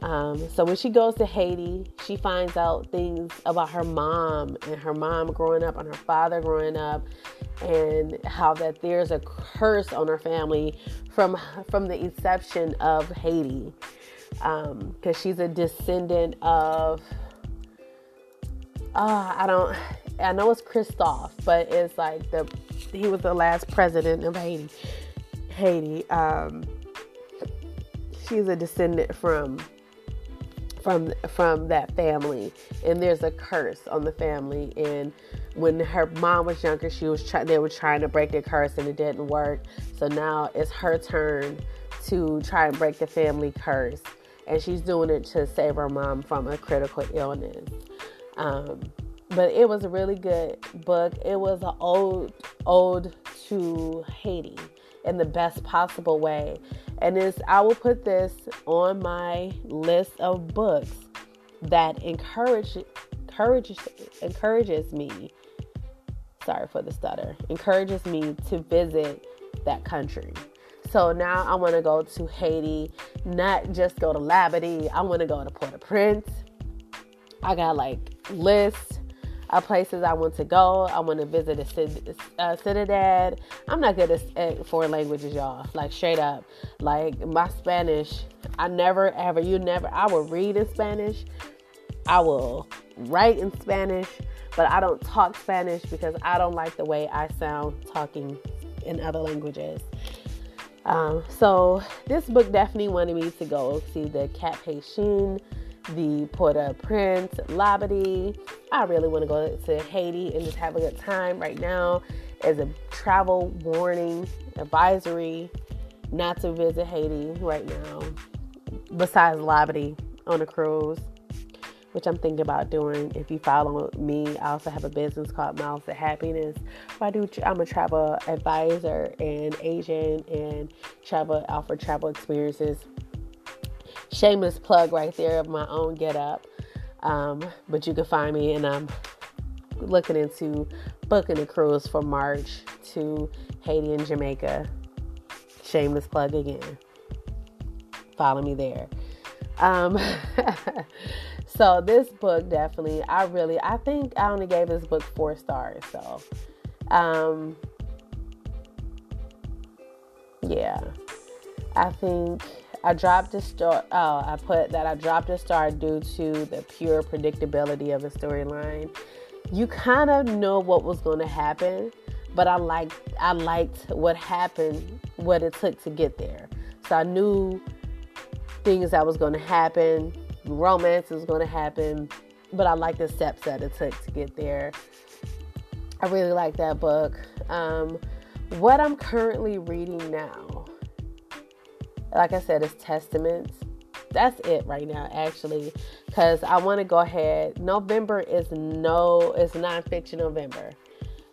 A: Um, so when she goes to Haiti, she finds out things about her mom and her mom growing up and her father growing up, and how that there's a curse on her family from from the inception of Haiti, because um, she's a descendant of uh, I don't, I know it's Christophe, but it's like the, he was the last president of Haiti. Haiti. Um, she's a descendant from from from that family and there's a curse on the family and when her mom was younger she was trying they were trying to break the curse and it didn't work so now it's her turn to try and break the family curse and she's doing it to save her mom from a critical illness um, but it was a really good book. It was an old ode to Haiti in the best possible way. And is I will put this on my list of books that encourage encourages encourages me. Sorry for the stutter. Encourages me to visit that country. So now I want to go to Haiti, not just go to Labadee. I want to go to Port-au-Prince. I got like lists of places I want to go. I want to visit a city, uh, Ciudad. I'm not good at, foreign languages, y'all. Like straight up, like my Spanish. I never ever. You never. I will read in Spanish. I will write in Spanish, but I don't talk Spanish because I don't like the way I sound talking in other languages. Um, so this book definitely wanted me to go see the Cap Haitien, the Port-au-Prince, Labadee. I really want to go to Haiti and just have a good time right now as a travel warning advisory not to visit Haiti right now besides Labadee on a cruise which I'm thinking about doing. If you follow me, I also have a business called Miles of Happiness. I do. I'm a travel advisor and agent, and travel offer travel experiences. Shameless plug right there of my own get up. Um, but you can find me, and I'm looking into booking a cruise for March to Haiti and Jamaica. Shameless plug again. Follow me there. Um, *laughs* So this book definitely, I really, I think I only gave this book four stars. So, um, yeah, I think I dropped a star. Oh, I put that I dropped a star due to the pure predictability of the storyline. You kind of know what was going to happen, but I liked I liked what happened, what it took to get there. So I knew things that was going to happen romance is going to happen, but I like the steps that it took to get there. I really like that book. Um, what I'm currently reading now, like I said, it's Testaments. That's it right now, actually, because I want to go ahead. November is no, it's nonfiction November.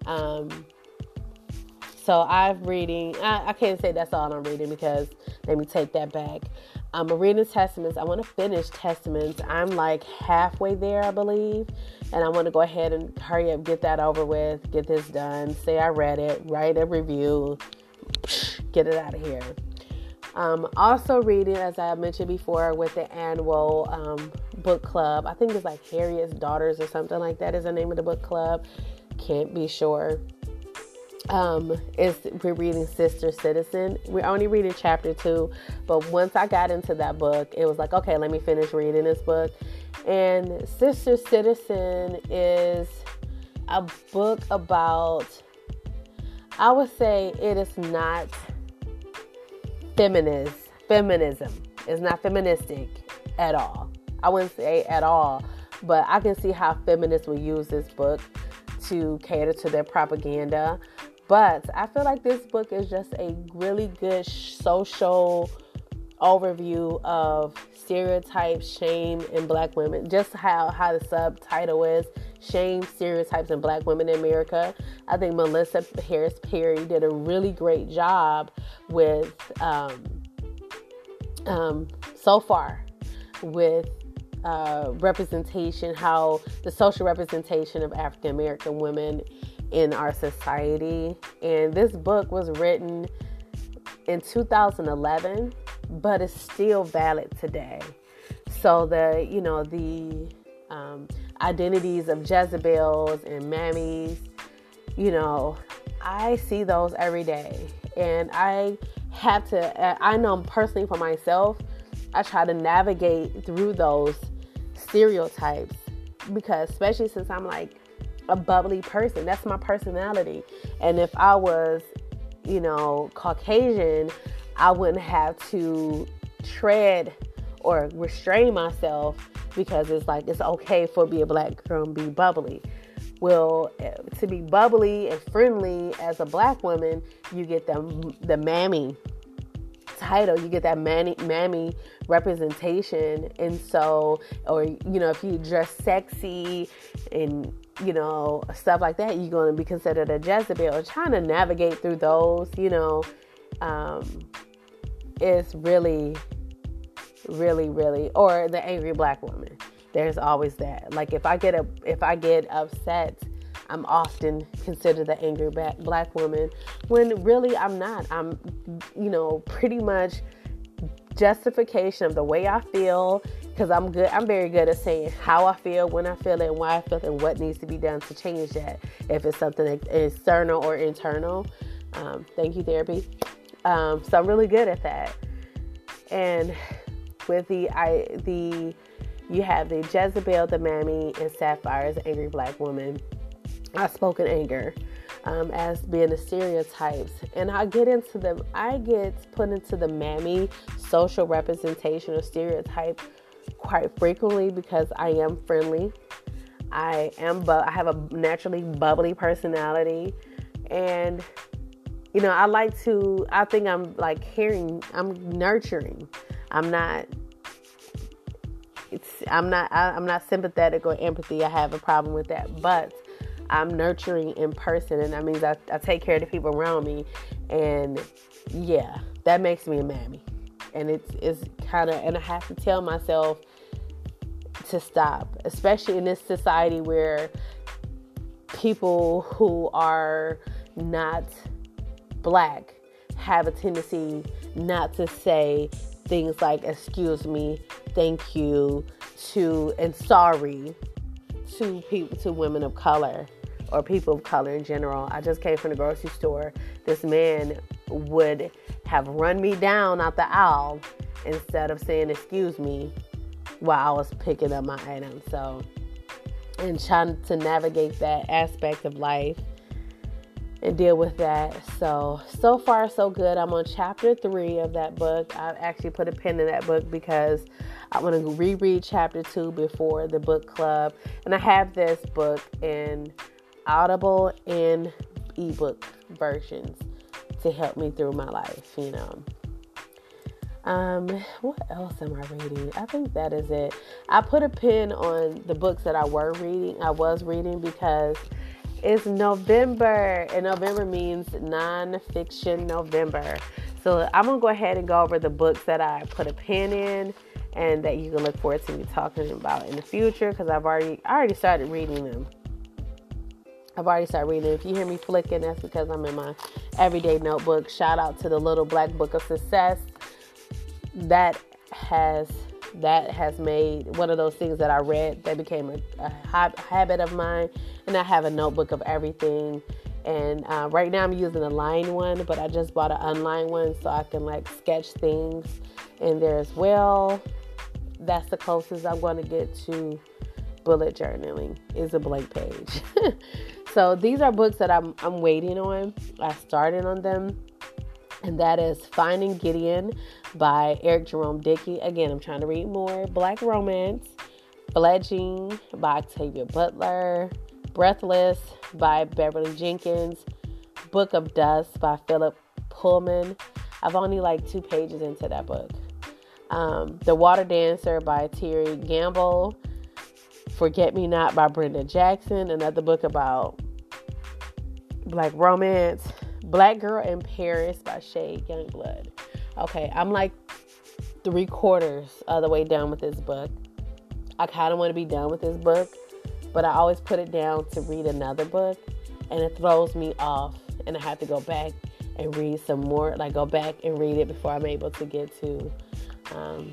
A: Um, so I'm reading. I, I, can't say that's all I'm reading because let me take that back. I'm reading Testaments. I want to finish Testaments. I'm like halfway there, I believe. And I want to go ahead and hurry up, get that over with, get this done. Say I read it, write a review, get it out of here. Um, also reading, as I mentioned before, with the annual um, book club. I think it's like Harriet's Daughters or something like that is the name of the book club. Can't be sure um, is we're reading Sister Citizen. We're only reading chapter two, but once I got into that book, it was like, okay, let me finish reading this book. And Sister Citizen is a book about, I would say it is not feminist, feminism. It's not feministic at all. I wouldn't say at all, but I can see how feminists will use this book to cater to their propaganda. But I feel like this book is just a really good social overview of stereotypes, shame in black women. Just how, how the subtitle is Shame, Stereotypes in Black Women in America. I think Melissa Harris Perry did a really great job with um, um, so far with uh, representation, how the social representation of African American women in our society. And this book was written in 2011, but it's still valid today. So the, you know, the um, identities of Jezebels and Mammies, you know, I see those every day. And I have to, I know personally for myself, I try to navigate through those stereotypes because, especially since I'm like a bubbly person. That's my personality. And if I was, you know, Caucasian, I wouldn't have to tread or restrain myself because it's like it's okay for be a black girl and be bubbly. Well, to be bubbly and friendly as a black woman, you get the the mammy title, you get that mammy, mammy representation, and so, or you know, if you dress sexy and you know, stuff like that, you're going to be considered a Jezebel. Trying to navigate through those, you know, um, is really, really, really, or the angry black woman. There's always that. Like if I get a, if I get upset, I'm often considered the angry black woman when really I'm not. I'm, you know, pretty much justification of the way I feel because I'm good. I'm very good at saying how I feel, when I feel it, why I feel it, and what needs to be done to change that. If it's something external or internal. Um, thank you, therapy. Um, so I'm really good at that. And with the I the you have the Jezebel, the Mammy, and Sapphire's angry black woman. I spoke in anger um, as being the stereotypes, and I get into the I get put into the Mammy social representation or stereotype quite frequently because I am friendly. I am, but I have a naturally bubbly personality, and you know, I like to. I think I'm like caring. I'm nurturing. I'm not. It's. I'm not. I, I'm not sympathetic or empathy. I have a problem with that, but I'm nurturing in person, and that means I, I take care of the people around me, and yeah, that makes me a mammy, and it's it's kind of, and I have to tell myself to stop, especially in this society where people who are not black have a tendency not to say things like excuse me, thank you, to and sorry to people to women of color or people of color in general. I just came from the grocery store. This man would have run me down out the aisle instead of saying excuse me while I was picking up my items. So, and trying to navigate that aspect of life and deal with that. So, so far, so good. I'm on chapter three of that book. I've actually put a pin in that book because I want to reread chapter two before the book club. And I have this book in Audible and ebook versions to help me through my life, you know. Um, what else am I reading? I think that is it. I put a pin on the books that I were reading. I was reading because it's November, and November means nonfiction November. So I'm gonna go ahead and go over the books that I put a pin in, and that you can look forward to me talking about in the future because I've already I already started reading them. I've already started reading. If you hear me flicking, that's because I'm in my everyday notebook. Shout out to the Little Black Book of Success that has that has made one of those things that I read that became a, a habit of mine. And I have a notebook of everything. And uh, right now I'm using a line one, but I just bought an unlined one so I can like sketch things in there as well. That's the closest I'm going to get to bullet journaling is a blank page. *laughs* so these are books that I'm I'm waiting on. I started on them and that is Finding Gideon by Eric Jerome Dickey. Again, I'm trying to read more Black romance. Fledgling by Octavia Butler. Breathless by Beverly Jenkins. Book of Dust by Philip Pullman. I've only like two pages into that book. Um, the Water Dancer by Terry Gamble. Forget Me Not by Brenda Jackson. Another book about black romance. Black Girl in Paris by Shay Youngblood. Okay, I'm like three quarters of the way done with this book. I kind of want to be done with this book, but I always put it down to read another book, and it throws me off, and I have to go back and read some more. Like go back and read it before I'm able to get to um,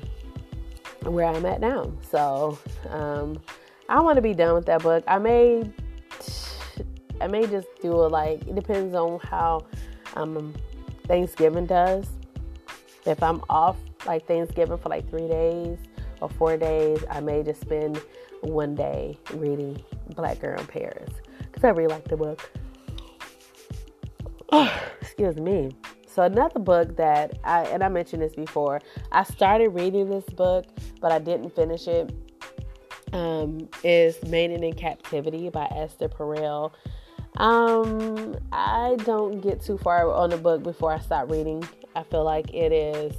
A: where I'm at now. So um, I want to be done with that book. I may I may just do it like it depends on how um, Thanksgiving does. If I'm off like Thanksgiving for like three days or four days, I may just spend one day reading Black Girl in Paris because I really like the book. Oh, *sighs* excuse me. So another book that I and I mentioned this before. I started reading this book, but I didn't finish it. Um, is Mating in Captivity by Esther Perel. Um, I don't get too far on the book before I stop reading. I feel like it is,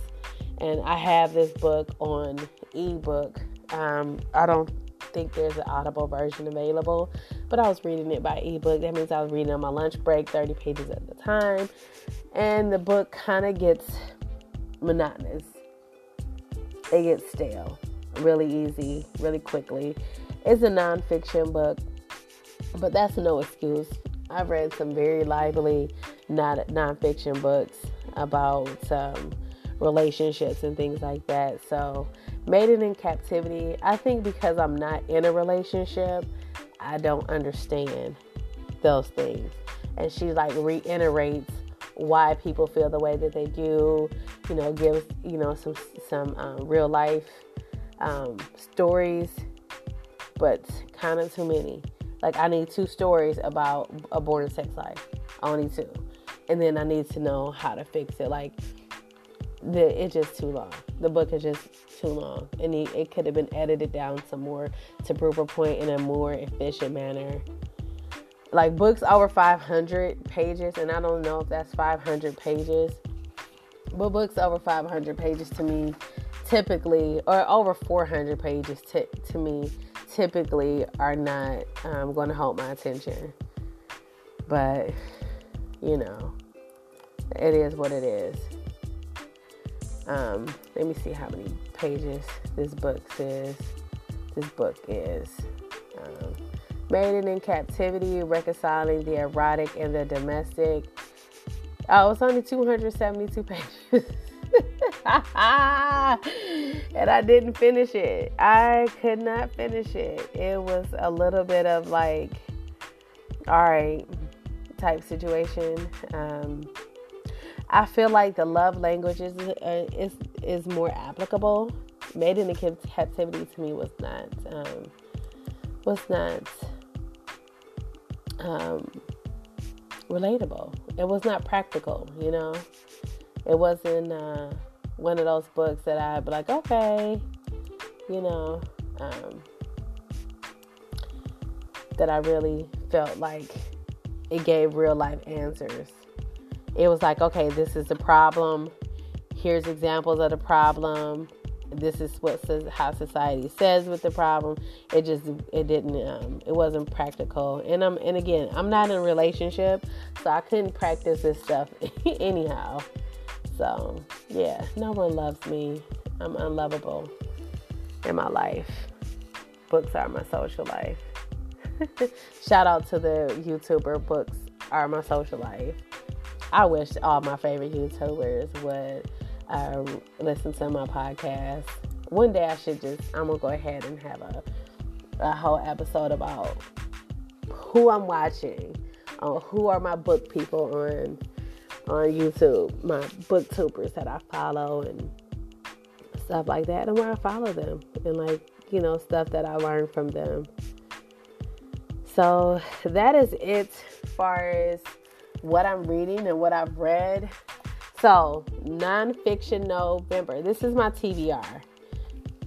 A: and I have this book on ebook. Um, I don't think there's an audible version available, but I was reading it by ebook. That means I was reading on my lunch break, 30 pages at the time, and the book kind of gets monotonous. It gets stale really easy, really quickly. It's a nonfiction book, but that's no excuse I've read some very lively not nonfiction books about um, relationships and things like that. So Mating in Captivity, I think because I'm not in a relationship, I don't understand those things. And she like reiterates why people feel the way that they do, you know, gives, you know, some some um, real life um, stories, but kind of too many. Like I need two stories about a born sex life. I Only two. And then I need to know how to fix it. Like the it's just too long. The book is just too long, and it, it could have been edited down some more to prove a point in a more efficient manner. Like books over 500 pages, and I don't know if that's 500 pages, but books over 500 pages to me typically, or over 400 pages to, to me, typically are not um, going to hold my attention. But, you know, it is what it is. Um, let me see how many pages this book says. This book is um, Mating in Captivity, Reconciling the Erotic and the Domestic. Oh, it's only 272 pages. *laughs* and I didn't finish it. I could not finish it. It was a little bit of like, all right, type situation. Um, I feel like the love languages is, uh, is, is more applicable. Mating in Captivity to me was not um, was not um, relatable. It was not practical, you know. It wasn't uh, one of those books that I'd be like, okay, you know, um, that I really felt like it gave real life answers it was like, okay, this is the problem. Here's examples of the problem. This is what how society says with the problem. It just it didn't um, it wasn't practical. And I'm and again, I'm not in a relationship, so I couldn't practice this stuff *laughs* anyhow. So yeah, no one loves me. I'm unlovable in my life. Books are my social life. *laughs* Shout out to the YouTuber books are my social life. I wish all my favorite YouTubers would uh, listen to my podcast. One day I should just, I'm gonna go ahead and have a, a whole episode about who I'm watching, uh, who are my book people on on YouTube, my booktubers that I follow and stuff like that, and where I follow them, and like you know stuff that I learned from them. So that is it, as far as what I'm reading and what I've read. So, nonfiction November. This is my TBR.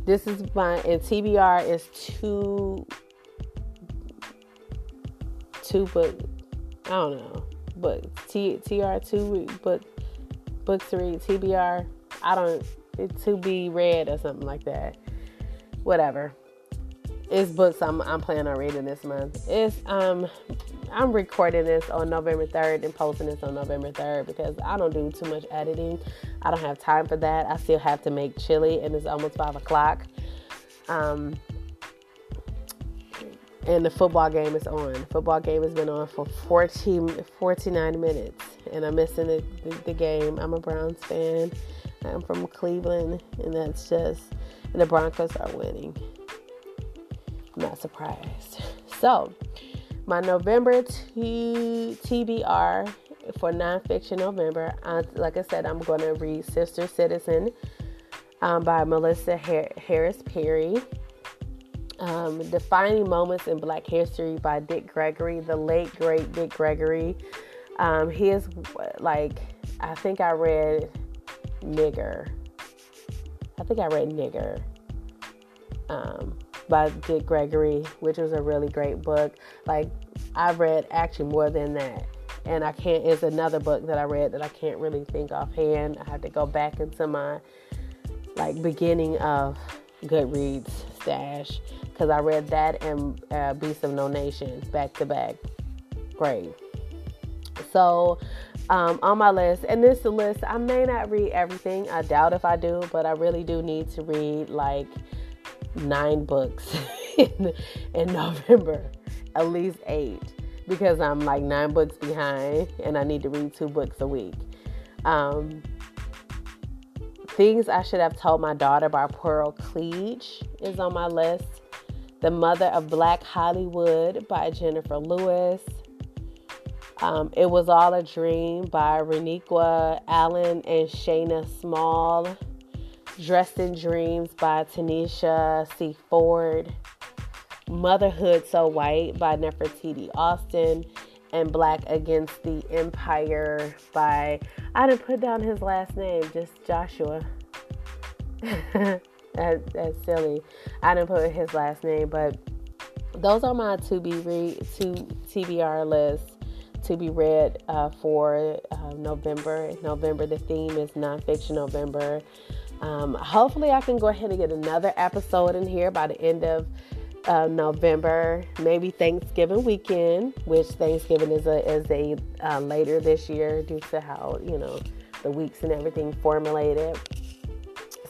A: This is my and TBR is two two book. I don't know, but T TR two book book three TBR. I don't it to be read or something like that. Whatever. It's books I'm I'm planning on reading this month. It's um I'm recording this on November 3rd and posting this on November 3rd because I don't do too much editing. I don't have time for that. I still have to make chili and it's almost five o'clock. Um, and the football game is on. The football game has been on for 14, 49 minutes, and I'm missing the, the, the game. I'm a Browns fan. I'm from Cleveland, and that's just, and the Broncos are winning. Not surprised. So, my November T- TBR for nonfiction November, I, like I said, I'm going to read Sister Citizen um, by Melissa Harris Perry. Um, Defining Moments in Black History by Dick Gregory, the late great Dick Gregory. Um, he is like, I think I read Nigger. I think I read Nigger. Um, by Dick Gregory, which was a really great book. Like I read actually more than that. And I can't is another book that I read that I can't really think offhand. I have to go back into my like beginning of Goodreads stash because I read that and uh, Beast of No Nation back to back. Great. So um, on my list, and this list, I may not read everything. I doubt if I do, but I really do need to read like nine books *laughs* in, in November, at least eight, because I'm like nine books behind and I need to read two books a week. Um, Things I Should Have Told My Daughter by Pearl Cleage is on my list. The Mother of Black Hollywood by Jennifer Lewis. Um, it Was All a Dream by Reniqua Allen and Shayna Small. Dressed in Dreams by Tanisha C. Ford. Motherhood So White by Nefertiti Austin. And Black Against the Empire by, I didn't put down his last name, just Joshua. *laughs* that, that's silly. I didn't put his last name, but those are my to be read, to TBR list to be read uh, for uh, November. November, the theme is nonfiction November. Um, hopefully, I can go ahead and get another episode in here by the end of uh, November, maybe Thanksgiving weekend, which Thanksgiving is a is a uh, later this year due to how you know the weeks and everything formulated.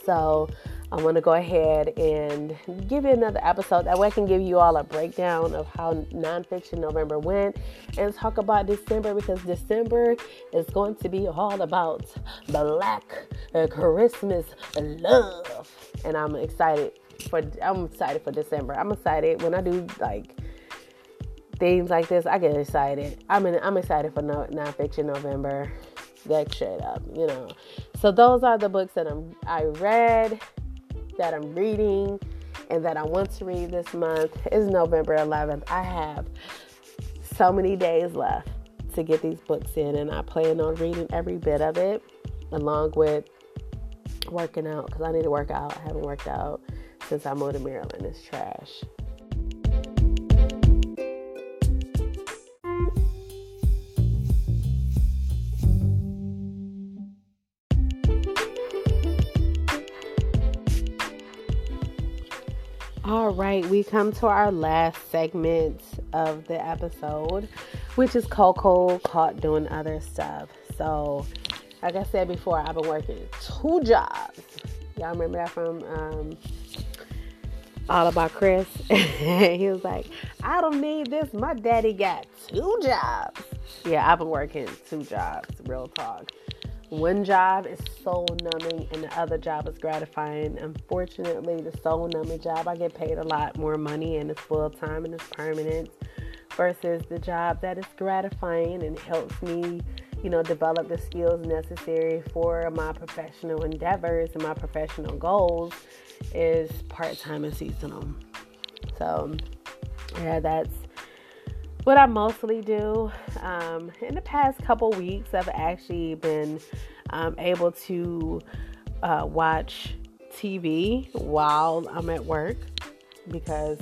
A: So I want to go ahead and give you another episode. That way I can give you all a breakdown of how nonfiction November went and talk about December because December is going to be all about black Christmas love. And I'm excited for I'm excited for December. I'm excited when I do like things like this. I get excited. I'm in, I'm excited for no, nonfiction November. That straight up, you know. So those are the books that I'm I read that I'm reading and that I want to read this month is November 11th. I have so many days left to get these books in, and I plan on reading every bit of it along with working out because I need to work out. I haven't worked out since I moved to Maryland. It's trash. All right, we come to our last segment of the episode, which is Coco caught doing other stuff. So, like I said before, I've been working two jobs. Y'all remember that from um, All About Chris? *laughs* he was like, I don't need this. My daddy got two jobs. Yeah, I've been working two jobs, real talk. One job is soul numbing and the other job is gratifying. Unfortunately, the soul numbing job, I get paid a lot more money and it's full time and it's permanent versus the job that is gratifying and helps me, you know, develop the skills necessary for my professional endeavors and my professional goals is part time and seasonal. So, yeah, that's what I mostly do um, in the past couple weeks, I've actually been um, able to uh, watch TV while I'm at work because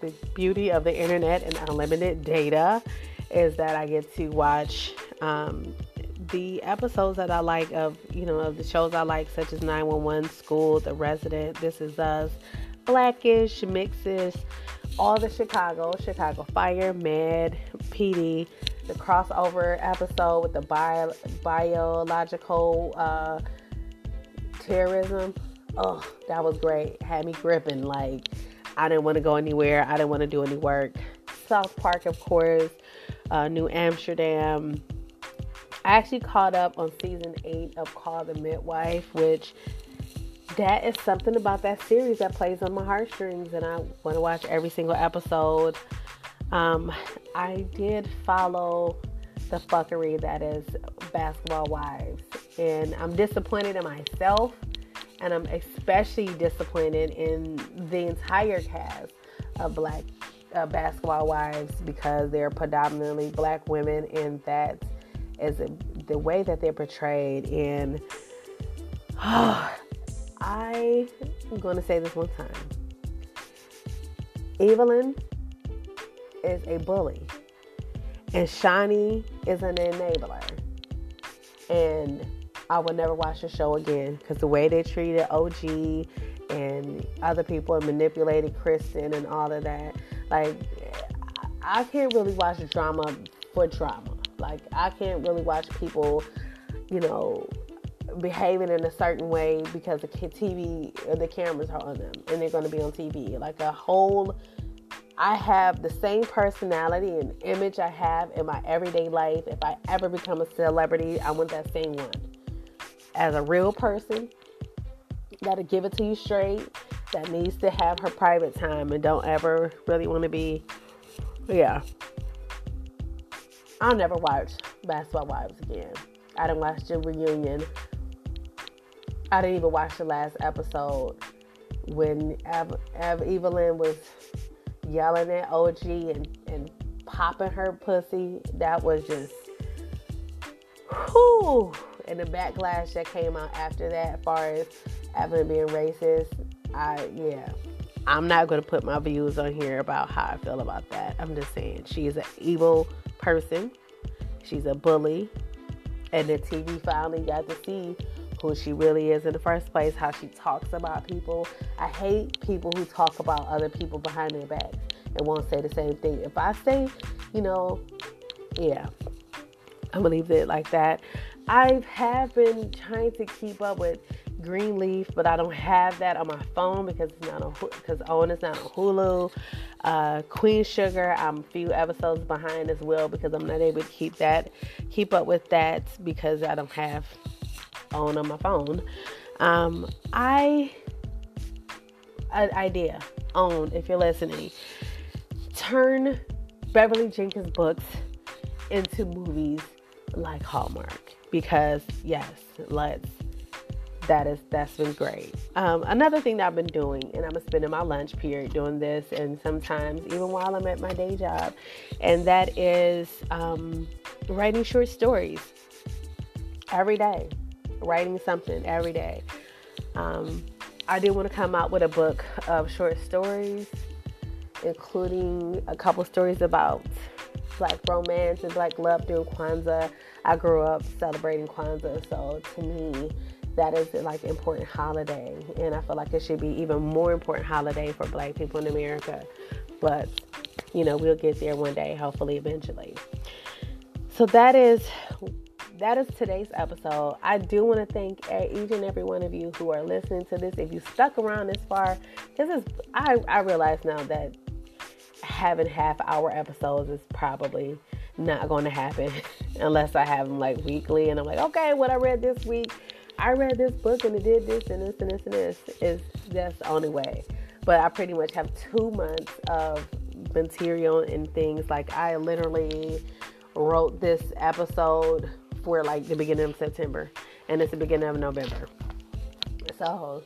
A: the beauty of the internet and unlimited data is that I get to watch um, the episodes that I like of you know of the shows I like, such as 911, School, The Resident, This Is Us, Blackish, Mixes all the Chicago, Chicago Fire, Mad, PD, the crossover episode with the bio, biological uh, terrorism. Oh, that was great. Had me gripping. Like, I didn't want to go anywhere. I didn't want to do any work. South Park, of course, uh, New Amsterdam. I actually caught up on season eight of Call the Midwife, which that is something about that series that plays on my heartstrings, and I want to watch every single episode. Um, I did follow the fuckery that is Basketball Wives, and I'm disappointed in myself, and I'm especially disappointed in the entire cast of Black uh, Basketball Wives because they're predominantly black women, and that is a, the way that they're portrayed. And *sighs* oh, I am going to say this one time. Evelyn is a bully, and Shaunie is an enabler. And I will never watch the show again because the way they treated OG and other people and manipulated Kristen and all of that. Like, I can't really watch drama for drama. Like, I can't really watch people, you know, behaving in a certain way because the TV, uh, the cameras are on them and they're going to be on TV. Like a whole, I have the same personality and image I have in my everyday life. If I ever become a celebrity, I want that same one. As a real person, that'll give it to you straight, that needs to have her private time and don't ever really want to be, yeah. I'll never watch Basketball Wives again. I didn't watch the reunion. I didn't even watch the last episode when Ev- Ev- Evelyn was yelling at OG and, and popping her pussy. That was just, whew. And the backlash that came out after that, as far as Evelyn being racist, I, yeah. I'm not going to put my views on here about how I feel about that. I'm just saying she's an evil person. She's a bully. And the TV finally got to see who she really is in the first place, how she talks about people. I hate people who talk about other people behind their back and won't say the same thing. If I say, you know, yeah, I'm gonna leave it like that. I have been trying to keep up with Greenleaf, but I don't have that on my phone because it's not on because OWN is not on Hulu. Uh, Queen Sugar, I'm a few episodes behind as well because I'm not able to keep that keep up with that because I don't have OWN on my phone. Um, I an idea OWN if you're listening. Turn Beverly Jenkins books into movies like Hallmark because yes, let's that is that's been great. Um, another thing that I've been doing, and I'm spending my lunch period doing this, and sometimes even while I'm at my day job, and that is um, writing short stories every day, writing something every day. Um, I do want to come out with a book of short stories, including a couple stories about black romance and black love during Kwanzaa. I grew up celebrating Kwanzaa, so to me, that is like an important holiday and i feel like it should be even more important holiday for black people in america but you know we'll get there one day hopefully eventually so that is that is today's episode i do want to thank each and every one of you who are listening to this if you stuck around this far this is i i realize now that having half hour episodes is probably not going to happen *laughs* unless i have them like weekly and i'm like okay what i read this week I read this book and it did this and this and this and this. Is that's the only way. But I pretty much have two months of material and things. Like I literally wrote this episode for like the beginning of September, and it's the beginning of November. So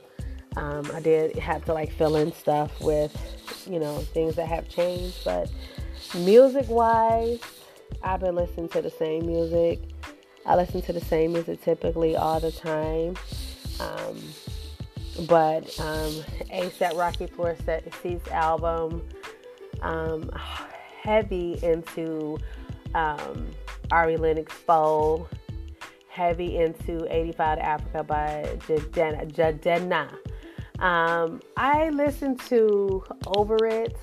A: um, I did have to like fill in stuff with you know things that have changed, but music wise, I've been listening to the same music I listen to the same music typically all the time. Um, but um, ASAP Rocky Floor Seats album, um, *sighs* heavy into um, Ari Lennox Foe, heavy into 85 to Africa by Jidenna. Jidenna. Um, I listened to Over It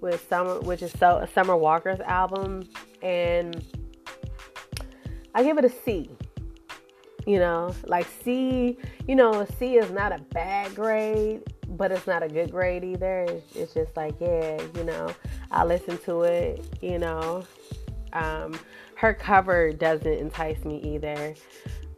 A: with Summer, which is so, Summer Walker's album, and I give it a C. You know, like C, you know, C is not a bad grade, but it's not a good grade either. It's, it's just like, yeah, you know, I listen to it, you know. Um, her cover doesn't entice me either.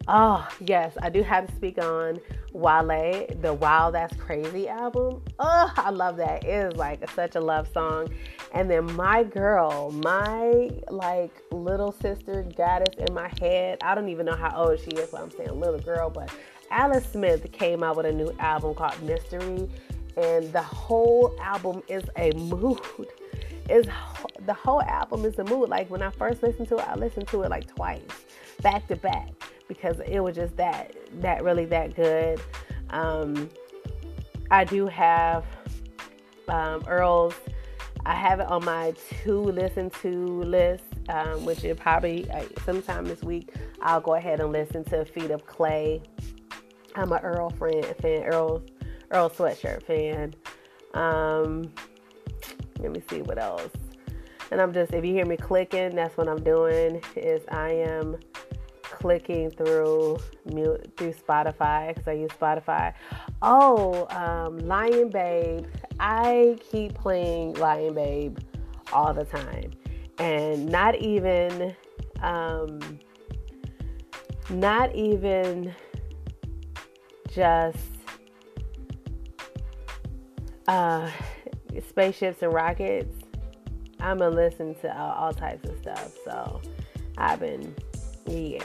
A: Oh, yes, I do have to speak on Wale, the Wow That's Crazy album. Oh, I love that. It is like such a love song. And then my girl, my like little sister goddess in my head. I don't even know how old she is, so I'm saying little girl, but Alice Smith came out with a new album called Mystery, and the whole album is a mood. Is the whole album is a mood. Like when I first listened to it, I listened to it like twice, back to back because it was just that that really that good. Um, I do have um, Earl's. I have it on my to listen to list, um, which is probably uh, sometime this week. I'll go ahead and listen to Feet of Clay. I'm an Earl friend fan, Earl Earl sweatshirt fan. Um, let me see what else. And I'm just if you hear me clicking, that's what I'm doing. Is I am clicking through through Spotify because I use Spotify. Oh, um, Lion Babe. I keep playing Lion Babe all the time, and not even, um, not even just uh, spaceships and rockets, I'm gonna listen to all, types of stuff. So I've been, yeah,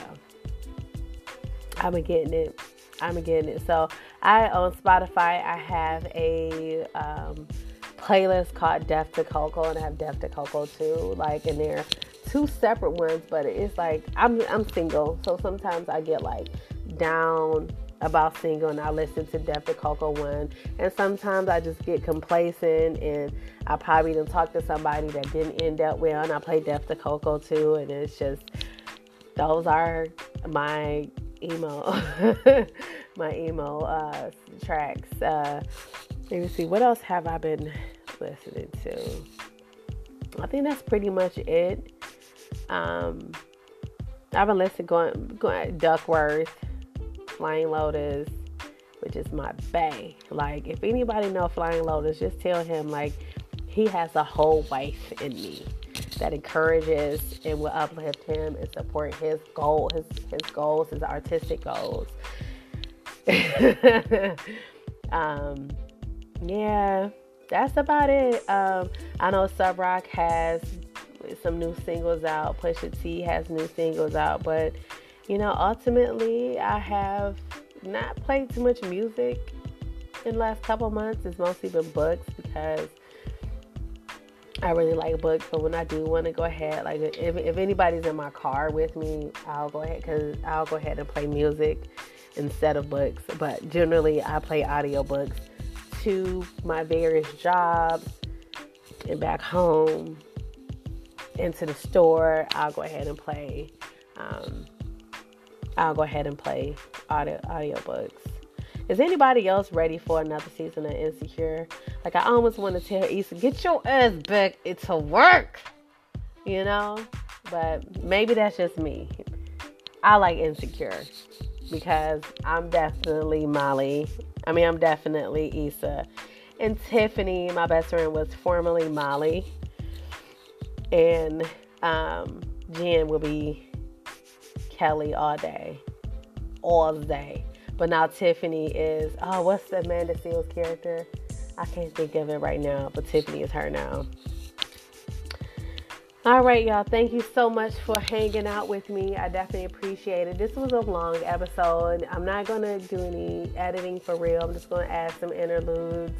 A: I've been getting it. Been getting it. So I on Spotify, I have a um, playlist called Death to Coco, and I have Death to Coco too. Like, and they're two separate ones, but it's like I'm I'm single, so sometimes I get like down about single and I listen to Death to Coco one. And sometimes I just get complacent and I probably didn't talk to somebody that didn't end up well and I play Death to Coco too and it's just those are my emo *laughs* my emo uh, tracks. Uh, let me see what else have I been listening to. I think that's pretty much it. Um, I've been listening going going Duckworth. Flying Lotus, which is my bae. Like, if anybody know Flying Lotus, just tell him like he has a whole wife in me that encourages and will uplift him and support his goal, his his goals, his artistic goals. *laughs* um, yeah, that's about it. Um, I know Sub Rock has some new singles out. Pusha T has new singles out, but you know, ultimately, I have not played too much music in the last couple months. It's mostly been books because I really like books. But when I do want to go ahead, like if, if anybody's in my car with me, I'll go ahead because I'll go ahead and play music instead of books. But generally, I play audiobooks to my various jobs and back home into the store. I'll go ahead and play. Um, I'll go ahead and play audio audiobooks. Is anybody else ready for another season of Insecure? Like I almost want to tell Issa, get your ass back into work. You know? But maybe that's just me. I like Insecure because I'm definitely Molly. I mean, I'm definitely Issa. And Tiffany, my best friend, was formerly Molly. And um, Jen will be Kelly all day, all day. But now Tiffany is, oh, what's the Amanda Seales character? I can't think of it right now, but Tiffany is her now. All right, y'all. Thank you so much for hanging out with me. I definitely appreciate it. This was a long episode. I'm not going to do any editing for real. I'm just going to add some interludes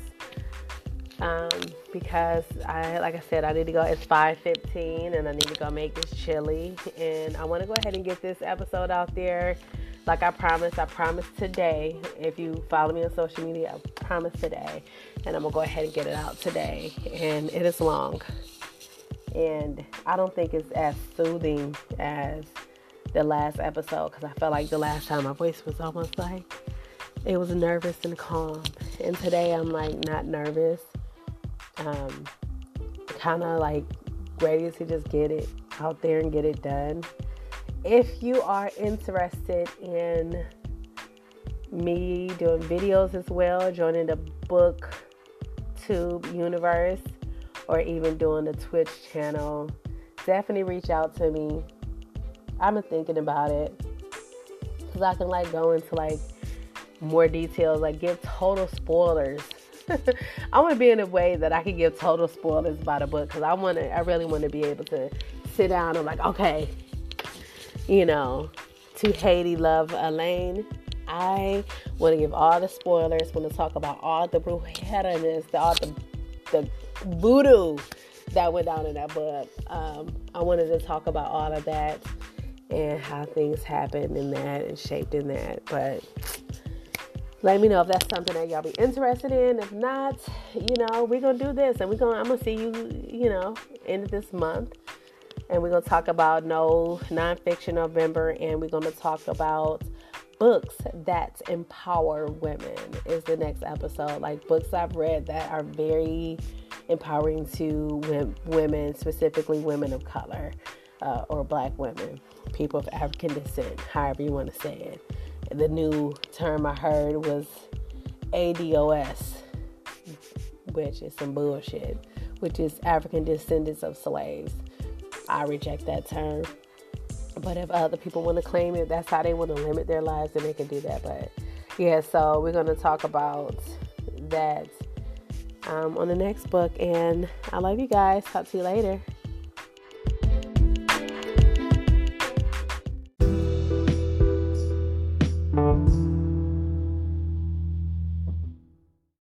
A: um, because I, like I said, I need to go. It's 5:15, and I need to go make this chili, and I want to go ahead and get this episode out there. Like I promised, I promised today. If you follow me on social media, I promise today, and I'm gonna go ahead and get it out today. And it is long, and I don't think it's as soothing as the last episode because I felt like the last time my voice was almost like it was nervous and calm. And today I'm like not nervous um, kind of like ready to just get it out there and get it done. If you are interested in me doing videos as well, joining the BookTube universe, or even doing the Twitch channel, definitely reach out to me. Been thinking about it because I can like go into like more details, like give total spoilers I want to be in a way that I can give total spoilers about a book because I want to. I really want to be able to sit down and like, okay, you know, to Haiti love Alaine. I want to give all the spoilers. Want to talk about all the brujeraness, all the the voodoo that went down in that book. Um, I wanted to talk about all of that and how things happened in that and shaped in that. But let me know if that's something that y'all be interested in. If not, you know, we're gonna do this and we're gonna I'm gonna see you, you know, end of this month. And we're gonna talk about no nonfiction November and we're gonna talk about books that empower women is the next episode. Like books I've read that are very empowering to women, specifically women of color uh, or black women, people of African descent, however you want to say it the new term I heard was ADOS, which is some bullshit, which is African descendants of slaves. I reject that term. But if other people want to claim it, that's how they want to limit their lives, then they can do that. But yeah, so we're going to talk about that um, on the next book. And I love you guys. Talk to you later.